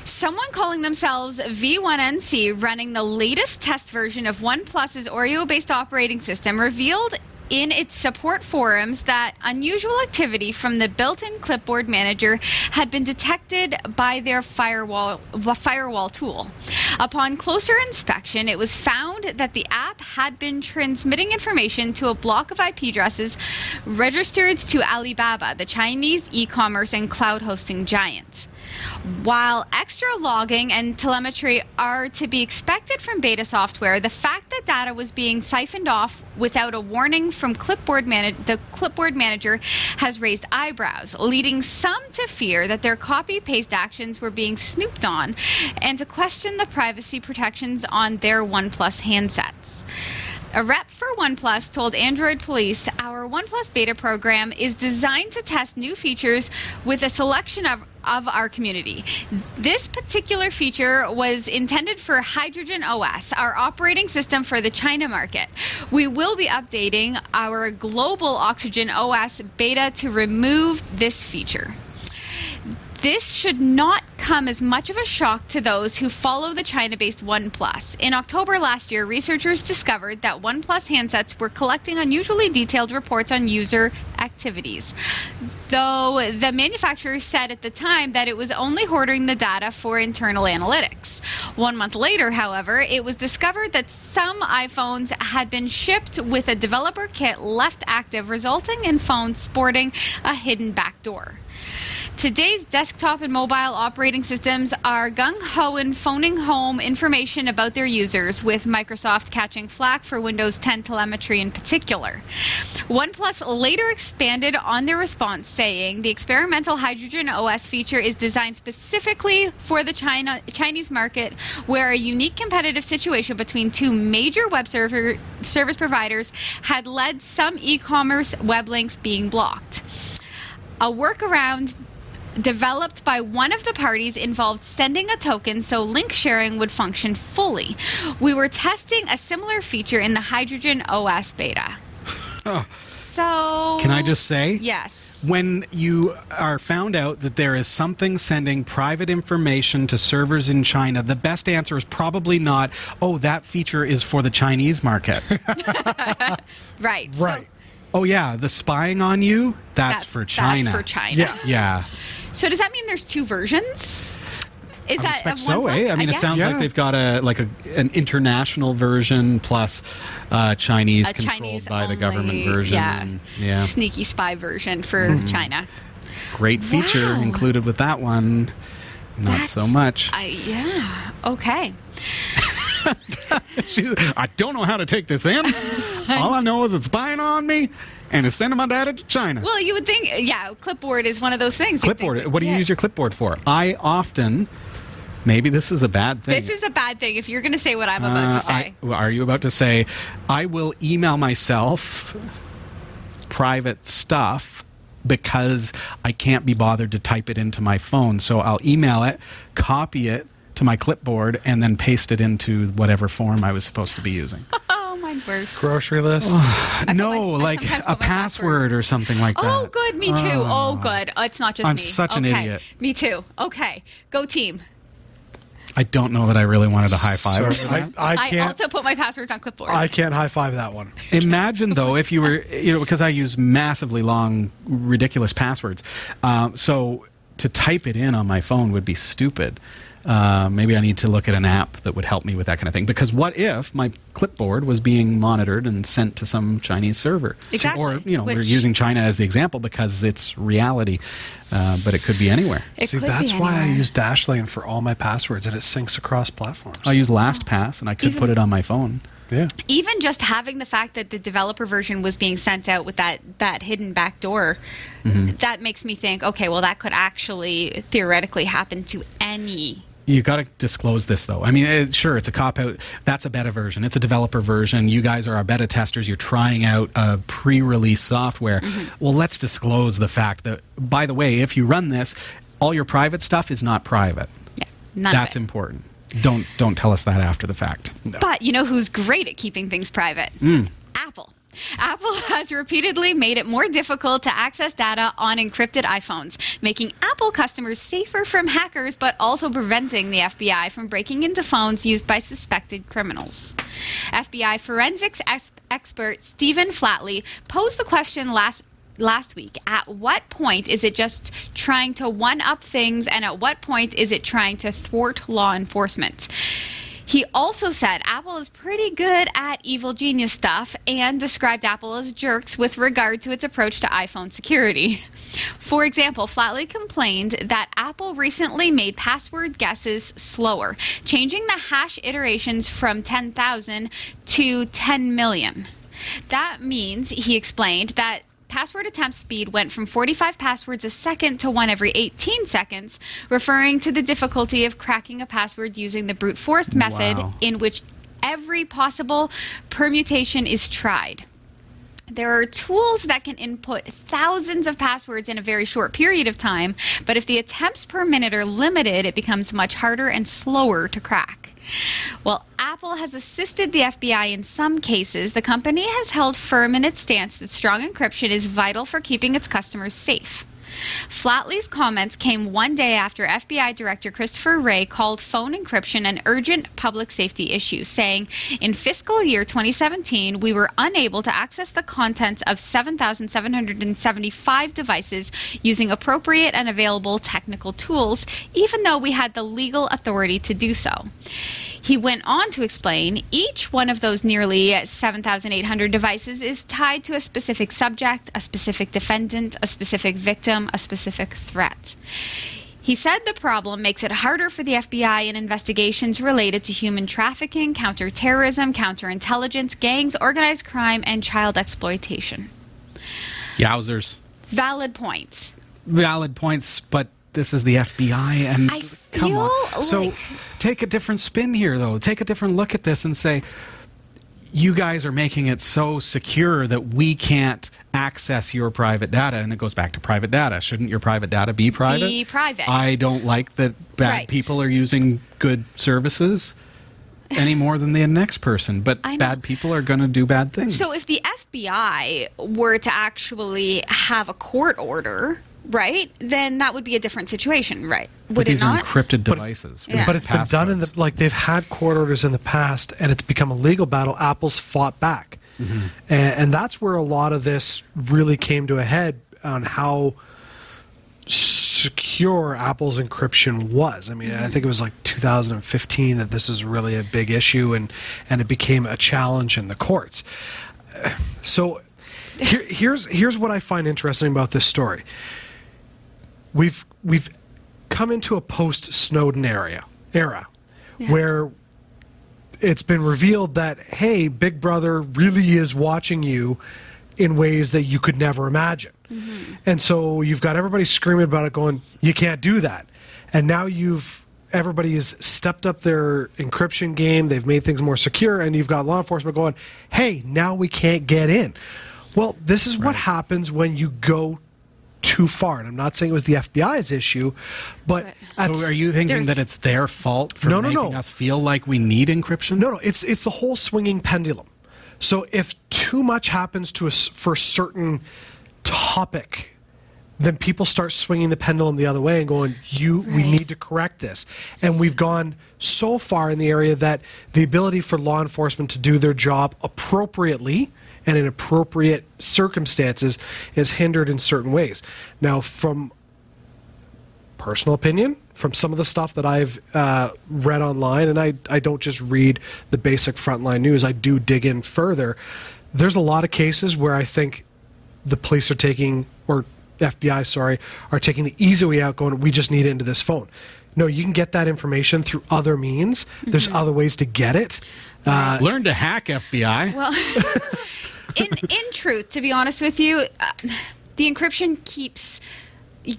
Speaker 2: Someone calling themselves V1NC running the latest test version of OnePlus's Oreo based operating system revealed in its support forums that unusual activity from the built-in clipboard manager had been detected by their firewall firewall tool. Upon closer inspection, it was found that the app had been transmitting information to a block of IP addresses registered to Alibaba, the Chinese e-commerce and cloud hosting giant. While extra logging and telemetry are to be expected from beta software, the fact that data was being siphoned off without a warning from clipboard the clipboard manager has raised eyebrows, leading some to fear that their copy paste actions were being snooped on and to question the privacy protections on their OnePlus handsets. A rep for OnePlus told Android Police our OnePlus beta program is designed to test new features with a selection of of our community. This particular feature was intended for Hydrogen OS, our operating system for the China market. We will be updating our global Oxygen OS beta to remove this feature. This should not come as much of a shock to those who follow the China based OnePlus. In October last year, researchers discovered that OnePlus handsets were collecting unusually detailed reports on user activities. Though the manufacturer said at the time that it was only hoarding the data for internal analytics. One month later, however, it was discovered that some iPhones had been shipped with a developer kit left active, resulting in phones sporting a hidden backdoor. Today's desktop and mobile operating systems are gung ho in phoning home information about their users, with Microsoft catching flack for Windows 10 telemetry in particular. OnePlus later expanded on their response, saying the experimental Hydrogen OS feature is designed specifically for the China, Chinese market, where a unique competitive situation between two major web server, service providers had led some e commerce web links being blocked. A workaround developed by one of the parties involved sending a token so link sharing would function fully. We were testing a similar feature in the Hydrogen OS beta. Oh. So.
Speaker 1: Can I just say?
Speaker 2: Yes.
Speaker 1: When you are found out that there is something sending private information to servers in China, the best answer is probably not, oh, that feature is for the Chinese market.
Speaker 2: Right. So
Speaker 3: Right.
Speaker 1: oh, yeah, the spying on you, that's, for China.
Speaker 2: That's for China.
Speaker 3: Yeah.
Speaker 1: Yeah.
Speaker 2: So does that mean there's two versions? Is
Speaker 1: I
Speaker 2: that
Speaker 1: so, eh? I mean, it
Speaker 2: guess.
Speaker 1: sounds like they've got a like a an international version plus uh, Chinese
Speaker 2: a
Speaker 1: controlled
Speaker 2: Chinese
Speaker 1: by the government version.
Speaker 2: Yeah.
Speaker 1: and- yeah.
Speaker 2: Sneaky spy version for China.
Speaker 1: Great feature
Speaker 2: Wow.
Speaker 1: included with that one. Not so much.
Speaker 2: I, yeah. Okay.
Speaker 1: I don't know how to take this in. All I know is it's spying on me and it's sending my data to China.
Speaker 2: Well, you would think, yeah, clipboard is one of those things.
Speaker 1: Clipboard. what do you
Speaker 2: yeah.
Speaker 1: use your clipboard for? I often. Maybe this is a bad thing.
Speaker 2: This is a bad thing if you're going to say what I'm about
Speaker 1: Uh,
Speaker 2: to say.
Speaker 1: I- well, are you about to say, I will email myself private stuff because I can't be bothered to type it into my phone. So I'll email it, copy it to my clipboard, and then paste it into whatever form I was supposed to be using.
Speaker 2: oh, mine's worse.
Speaker 3: Grocery list.
Speaker 1: No,
Speaker 2: put my- I
Speaker 1: like a password or something like that.
Speaker 2: Oh, good. Me too. Oh, good. Oh, it's not just me.
Speaker 1: I'm
Speaker 2: me.
Speaker 1: such an
Speaker 2: Okay.
Speaker 1: idiot.
Speaker 2: Me too. Okay. Go team.
Speaker 1: I don't know that I really wanted a high five. over
Speaker 3: I,
Speaker 1: that.
Speaker 3: I
Speaker 2: I,
Speaker 3: can't.
Speaker 2: also put my passwords on clipboard.
Speaker 3: I can't high five that one.
Speaker 1: Imagine though if you were, you know, because I use massively long, ridiculous passwords. Um, so to type it in on my phone would be stupid. Uh, maybe I need to look at an app that would help me with that kind of thing. Because what if my clipboard was being monitored and sent to some Chinese server?
Speaker 2: Exactly.
Speaker 1: Or you know, we're using China as the example because it's reality, uh, but it could be anywhere.
Speaker 2: it
Speaker 3: See,
Speaker 2: could be
Speaker 3: that's why I use Dashlane for all my passwords, and it syncs across platforms.
Speaker 1: I use LastPass, and I could
Speaker 2: Even-
Speaker 1: put it on my phone.
Speaker 3: yeah.
Speaker 2: even just having the fact that the developer version was being sent out with that that hidden backdoor
Speaker 1: Mm-hmm.
Speaker 2: that makes me think okay well that could actually theoretically happen to any
Speaker 1: You got to disclose this, though. I mean, it, sure, it's a cop out. That's a beta version. It's a developer version. You guys are our beta testers. You're trying out a pre-release software. Well, let's disclose the fact that, by the way, if you run this, all your private stuff is not private.
Speaker 2: yeah
Speaker 1: That's
Speaker 2: it.
Speaker 1: important. Don't don't tell us that after the fact.
Speaker 2: but you know who's great at keeping things private
Speaker 1: Mm.
Speaker 2: apple Apple has repeatedly made it more difficult to access data on encrypted iPhones, making Apple customers safer from hackers but also preventing the FBI from breaking into phones used by suspected criminals. FBI forensics ex- expert Stephen Flatley posed the question last last week. At what point is it just trying to one up things, and at what point is it trying to thwart law enforcement? He also said Apple is pretty good at evil genius stuff and described Apple as jerks with regard to its approach to iPhone security. For example, Flatley complained that Apple recently made password guesses slower, changing the hash iterations from 10,000 to 10 million. That means, he explained, that password attempt speed went from 45 passwords a second to one every 18 seconds, referring to the difficulty of cracking a password using the brute force method
Speaker 1: Wow.
Speaker 2: in which every possible permutation is tried. There are tools that can input thousands of passwords in a very short period of time, but if the attempts per minute are limited, it becomes much harder and slower to crack. While Apple has assisted the FBI in some cases, the company has held firm in its stance that strong encryption is vital for keeping its customers safe. Flatley's comments came one day after FBI Director Christopher Wray called phone encryption an urgent public safety issue, saying, In fiscal year 2017, we were unable to access the contents of 7,775 devices using appropriate and available technical tools, even though we had the legal authority to do so. He went on to explain each one of those nearly 7,800 devices is tied to a specific subject, a specific defendant, a specific victim, a specific threat. He said the problem makes it harder for the FBI in investigations related to human trafficking, counterterrorism, counterintelligence, gangs, organized crime, and child exploitation.
Speaker 1: Yowzers.
Speaker 2: Valid points.
Speaker 1: Valid points, but this is the FBI, and
Speaker 2: I
Speaker 1: come on.
Speaker 2: feel
Speaker 1: So
Speaker 2: like-
Speaker 1: take a different spin here, though. Take a different look at this and say, you guys are making it so secure that we can't access your private data and it goes back to private data shouldn't your private data be private
Speaker 2: Be private.
Speaker 1: i don't like that bad
Speaker 2: Right.
Speaker 1: people are using good services any more than the next person but bad people are going to do bad things
Speaker 2: So if the FBI were to actually have a court order, right, then that would be a different situation, right? Would
Speaker 1: but these
Speaker 2: it
Speaker 1: are
Speaker 2: not?
Speaker 1: encrypted
Speaker 3: But-
Speaker 1: devices
Speaker 2: Yeah.
Speaker 3: But it's been done in the like they've had court orders in the past, and it's become a legal battle. Apple's fought back,
Speaker 1: Mm-hmm.
Speaker 3: and, and that's where a lot of this really came to a head on how secure Apple's encryption was. I mean, I think it was like 2015 that this is really a big issue, and and it became a challenge in the courts. So here, here's here's what I find interesting about this story. We've we've come into a post Snowden area era where it's been revealed that hey, Big Brother really is watching you in ways that you could never imagine. Mm-hmm. And so you've got everybody screaming about it going, you can't do that. And now you've everybody has stepped up their encryption game, they've made things more secure and you've got law enforcement going, "Hey, now we can't get in." Well, this is what happens when you go too far. And I'm not saying it was the FBI's issue, but
Speaker 1: so are you thinking that it's their fault for
Speaker 3: No, no,
Speaker 1: making
Speaker 3: no.
Speaker 1: us feel like we need encryption
Speaker 3: No, no, it's it's the whole swinging pendulum. So if too much happens to us for a certain topic, then people start swinging the pendulum the other way and going, "You, we need to correct this." And we've gone so far in the area that the ability for law enforcement to do their job appropriately and in appropriate circumstances is hindered in certain ways. Now, from personal opinion from some of the stuff that I've uh, read online, and I, I don't just read the basic frontline news, I do dig in further. There's a lot of cases where I think the police are taking, or FBI, sorry, are taking the easy way out, going, we just need it into this phone. No, you can get that information through other means. There's other ways to get it. Uh,
Speaker 1: learn to hack fbi
Speaker 2: Well, in in truth, to be honest with you, uh, the encryption keeps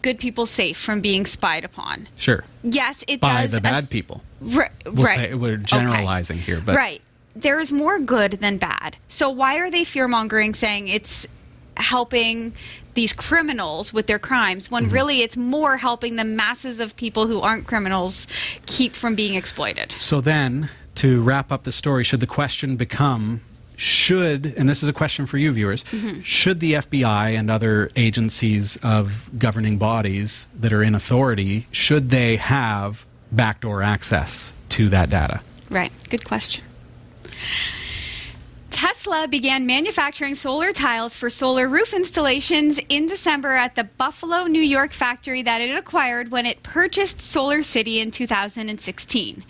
Speaker 2: good people safe from being spied upon.
Speaker 1: sure
Speaker 2: Yes, it
Speaker 1: by
Speaker 2: does.
Speaker 1: the bad people
Speaker 2: Ri-
Speaker 1: We'll
Speaker 2: right.
Speaker 1: say- we're
Speaker 2: Okay.
Speaker 1: generalizing here, but-
Speaker 2: right. There is more good than bad. So why are they fear mongering, saying it's helping these criminals with their crimes when
Speaker 1: Mm-hmm.
Speaker 2: really it's more helping the masses of people who aren't criminals keep from being exploited?
Speaker 1: So then, to wrap up the story, should the question become should, and this is a question for you viewers, mm-hmm. should the FBI and other agencies of governing bodies that are in authority, should they have backdoor access to that data?
Speaker 2: Right. Good question. Tesla began manufacturing solar tiles for solar roof installations in December at the Buffalo, New York factory that it acquired when it purchased Solar City in 2016.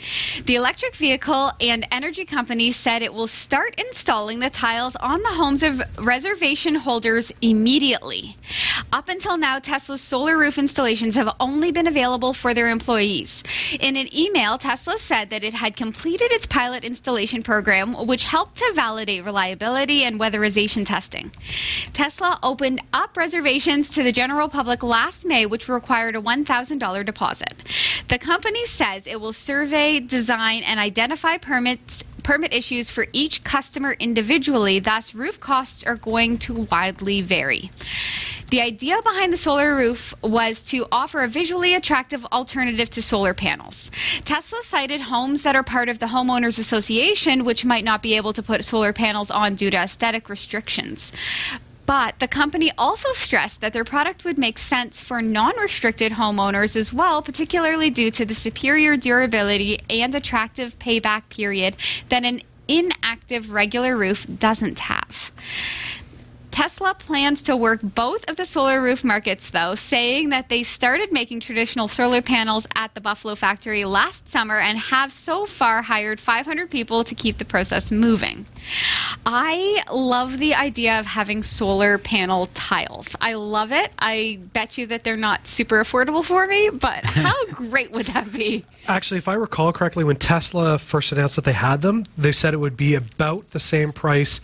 Speaker 2: The electric vehicle and energy company said it will start installing the tiles on the homes of reservation holders immediately. Up until now, Tesla's solar roof installations have only been available for their employees. In an email, Tesla said that it had completed its pilot installation program, which helped to validate reliability and weatherization testing. Tesla opened up reservations to the general public last May, which required a $1,000 deposit. The company says it will survey, design, and identify permits permit issues for each customer individually, thus, roof costs are going to widely vary. The idea behind the solar roof was to offer a visually attractive alternative to solar panels. Tesla cited homes that are part of the Homeowners Association, which might not be able to put solar panels on due to aesthetic restrictions. But the company also stressed that their product would make sense for non restricted homeowners as well, particularly due to the superior durability and attractive payback period that an inactive regular roof doesn't have. Tesla plans to work both of the solar roof markets, though, saying that they started making traditional solar panels at the Buffalo factory last summer and have so far hired 500 people to keep the process moving. I love the idea of having solar panel tiles. I love it. I bet you that they're not super affordable for me, but how great would that be?
Speaker 3: Actually, if I recall correctly, when Tesla first announced that they had them, they said it would be about the same price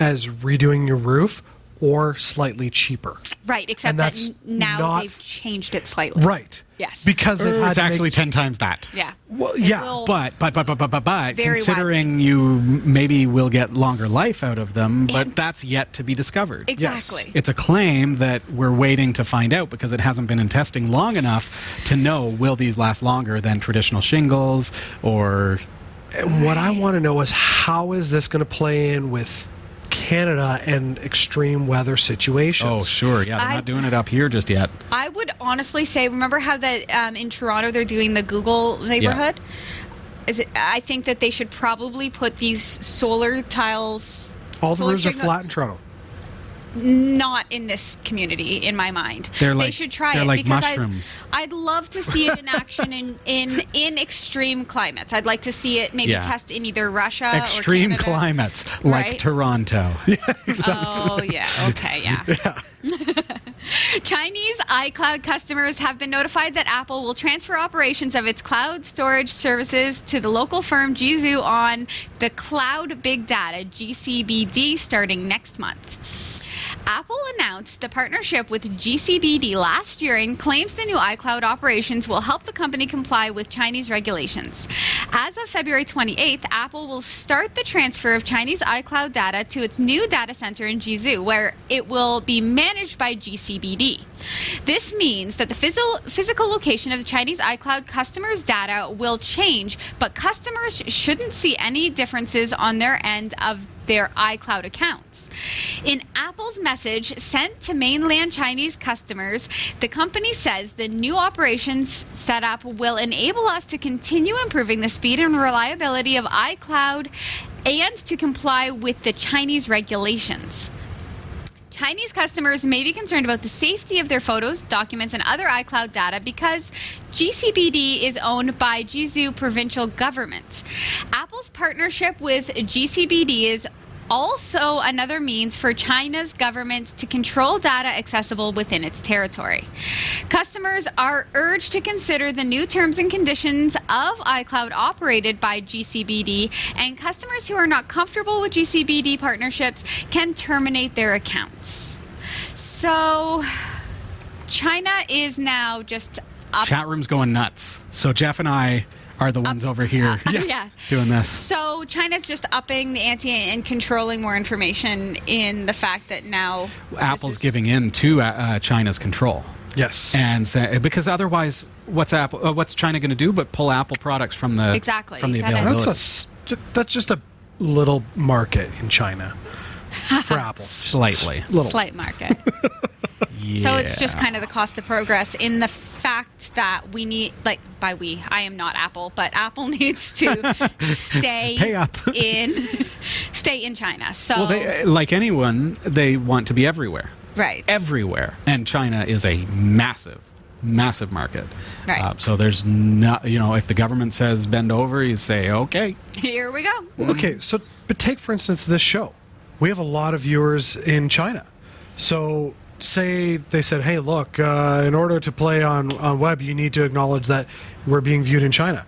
Speaker 3: as redoing your roof or slightly cheaper.
Speaker 2: Right, except
Speaker 3: And
Speaker 2: that
Speaker 3: that's
Speaker 2: n- now
Speaker 3: not-
Speaker 2: they've changed it slightly.
Speaker 3: Right.
Speaker 2: Yes.
Speaker 3: Because they've mm, had
Speaker 1: It's
Speaker 3: to
Speaker 1: actually
Speaker 3: make,
Speaker 1: 10 times that.
Speaker 2: Yeah.
Speaker 3: Well,
Speaker 2: It
Speaker 3: yeah,
Speaker 1: But, but, but, but, but, but, but
Speaker 2: Very
Speaker 1: considering you maybe will get longer life out of them, but
Speaker 2: And-
Speaker 1: that's yet to be discovered.
Speaker 2: Exactly.
Speaker 1: It's a claim that we're waiting to find out because it hasn't been in testing long enough to know will these last longer than traditional shingles or
Speaker 3: what I want to know is how is this going to play in with Canada and extreme weather situations?
Speaker 1: Oh, sure. Yeah, they're
Speaker 2: I-
Speaker 1: not doing it up here just yet.
Speaker 2: I would honestly say, remember how that um, in Toronto they're doing the Google neighborhood? Is it? I think that they should probably put these solar tiles.
Speaker 3: All the
Speaker 2: solar
Speaker 3: roofs are flat in Toronto.
Speaker 2: Not in this community, in my mind.
Speaker 1: They're
Speaker 2: they should try it
Speaker 1: like
Speaker 2: because I'd-
Speaker 1: mushrooms.
Speaker 2: I'd, love to see it in action in, in in extreme climates. I'd like to see it maybe
Speaker 1: Yeah.
Speaker 2: test in either Russia
Speaker 1: Extreme climates like
Speaker 2: Right?
Speaker 1: Toronto.
Speaker 2: Oh yeah. Okay. Yeah. Chinese iCloud customers have been notified that Apple will transfer operations of its cloud storage services to the local firm Guizhou on the Cloud Big Data (GCBD) starting next month. Apple announced the partnership with GCBD last year and claims the new iCloud operations will help the company comply with Chinese regulations. As of February 28th, Apple will start the transfer of Chinese iCloud data to its new data center in Guizhou, where it will be managed by GCBD. This means that the phys- physical location of the Chinese iCloud customers' data will change, but customers shouldn't see any differences on their end of their iCloud accounts. In Apple's message sent to mainland Chinese customers, the company says the new operations setup will enable us to continue improving the speed and reliability of iCloud and to comply with the Chinese regulations. Chinese customers may be concerned about the safety of their photos, documents, and other iCloud data because GCBD is owned by Guizhou provincial government. Apple's partnership with GCBD is also another means for China's government to control data accessible within its territory. Customers are urged to consider the new terms and conditions of iCloud operated by GCBD, and customers who are not comfortable with GCBD partnerships can terminate their accounts. So, China is now just up.
Speaker 1: Chat room's going nuts. So Jeff and I are the ones over here
Speaker 2: yeah.
Speaker 1: doing this.
Speaker 2: So China's just upping the ante and controlling more information in the fact that now
Speaker 1: Apple's
Speaker 2: is-
Speaker 1: giving in to uh, uh, China's control.
Speaker 3: Yes.
Speaker 1: and say, because otherwise, what's Apple? Uh, what's China going to do? But pull Apple products from the
Speaker 2: Exactly.
Speaker 1: from the availability.
Speaker 3: that's a s- ju- that's just a little market in China for Apple.
Speaker 1: slightly.
Speaker 3: Little.
Speaker 2: slight market. So it's just kind of the cost of progress in the fact that we need, like, by we, I am not Apple, but Apple needs to stay
Speaker 1: Pay up.
Speaker 2: in, stay in China. So
Speaker 1: Well, they, like anyone, they want to be everywhere.
Speaker 2: right,
Speaker 1: Everywhere, and China is a massive, massive market.
Speaker 2: Right.
Speaker 1: Uh, so there's not, you know, if the government says bend over, you say okay.
Speaker 2: here we go.
Speaker 3: Well, okay, so but take for instance this show. We have a lot of viewers in China. So say they said, "Hey, look, uh, in order to play on on web, you need to acknowledge that we're being viewed in China."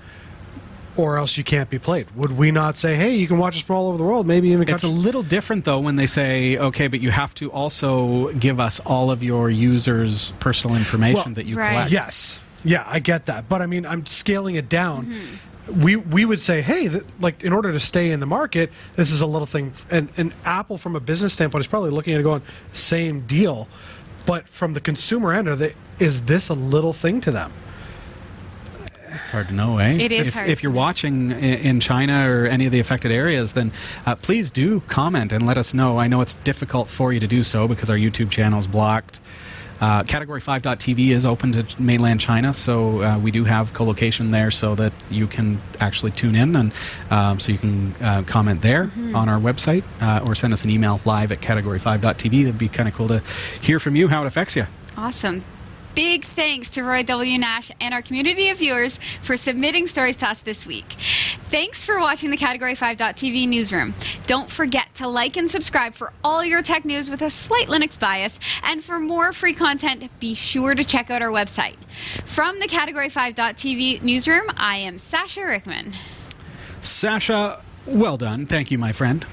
Speaker 3: Or else you can't be played. Would we not say, "Hey, you can watch us from all over the world"? Maybe even
Speaker 1: It's a little different though when they say okay, but you have to also give us all of your users' personal information
Speaker 3: Well,
Speaker 1: that you
Speaker 2: Right.
Speaker 1: collect.
Speaker 3: Yes. Yeah, I get that. But I mean, I'm scaling it down. We we would say, hey, th- like in order to stay in the market, this is a little thing. And and Apple, from a business standpoint, is probably looking at it going, same deal. But from the consumer end, are they, is this a little thing to them?
Speaker 1: It's hard to know, eh?
Speaker 2: It is
Speaker 1: If,
Speaker 2: hard
Speaker 1: if you're watching in China or any of the affected areas, then uh, please do comment and let us know. I know it's difficult for you to do so because our YouTube channel is blocked. Uh, Category 5.tv is open to mainland China, so uh, we do have co-location there so that you can actually tune in and um, so you can uh, comment there
Speaker 2: Mm-hmm.
Speaker 1: on our website uh, or send us an email live at category5.tv. That'd be kind of cool to hear from you how it affects you.
Speaker 2: Awesome. Big thanks to Roy W. Nash and our community of viewers for submitting stories to us this week. Thanks for watching the Category 5.tv newsroom. Don't forget to like and subscribe for all your tech news with a slight Linux bias. And for more free content, be sure to check out our website. From the Category 5.tv newsroom, I am Sasha Rickman.
Speaker 1: Sasha, well done. Thank you, my friend.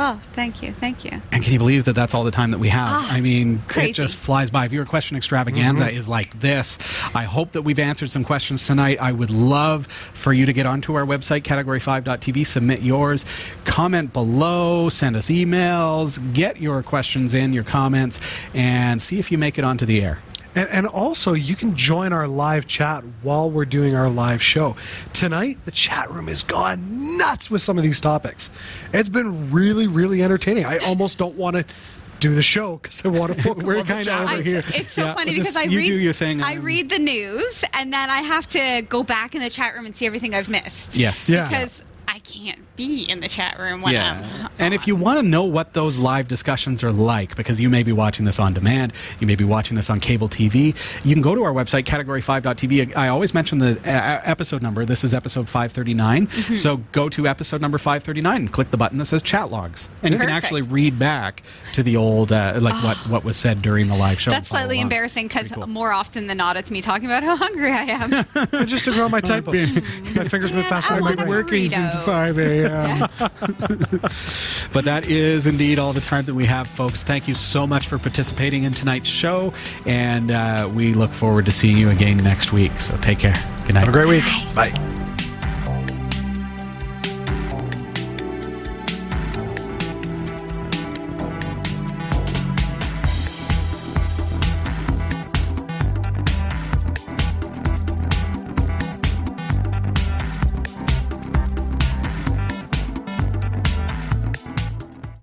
Speaker 2: Oh, thank you. Thank you.
Speaker 1: And can you believe that that's all the time that we have?
Speaker 2: Ah,
Speaker 1: I mean,
Speaker 2: crazy.
Speaker 1: it just flies by. Viewer question extravaganza is like this. I hope that we've answered some questions tonight. I would love for you to get onto our website, category5.tv, submit yours, comment below, send us emails, get your questions in, your comments, and see if you make it onto the air.
Speaker 3: And, and also, you can join our live chat while we're doing our live show. Tonight, the chat room has gone nuts with some of these topics. It's been really, really entertaining. I almost don't want to do the show because I want to focus
Speaker 1: We're
Speaker 3: on the
Speaker 1: kinda
Speaker 3: chat
Speaker 1: over.
Speaker 2: I-
Speaker 1: here.
Speaker 2: It's so
Speaker 1: Yeah,
Speaker 2: funny
Speaker 1: just
Speaker 2: because I
Speaker 1: you
Speaker 2: read
Speaker 1: do your thing
Speaker 2: I
Speaker 1: um,
Speaker 2: read the news and then I have to go back in the chat room and see everything I've missed.
Speaker 1: Yes.
Speaker 3: Yeah.
Speaker 2: Because I can't be in the chat room when I'm
Speaker 1: And if you want to know what those live discussions are like, because you may be watching this on demand, you may be watching this on cable TV, you can go to our website, category5.tv. I always mention the uh, episode number. This is episode 539.
Speaker 2: Mm-hmm.
Speaker 1: So go to episode number 539 and click the button that says chat logs. And you can actually read back to the old, uh, like what, what was said during the live show.
Speaker 2: That's slightly
Speaker 1: along.
Speaker 2: embarrassing because
Speaker 1: cool.
Speaker 2: more often than not, it's me talking about how hungry I am.
Speaker 3: Just to grow my typos. my fingers move faster than my
Speaker 2: want a
Speaker 3: brain.
Speaker 2: working since burrito.
Speaker 3: 5 a.m.
Speaker 1: But that is indeed all the time that we have, folks. Thank you so much for participating in tonight's show, and uh, we look forward to seeing you again next week. So take care. Good night.
Speaker 3: Have a great week. Bye.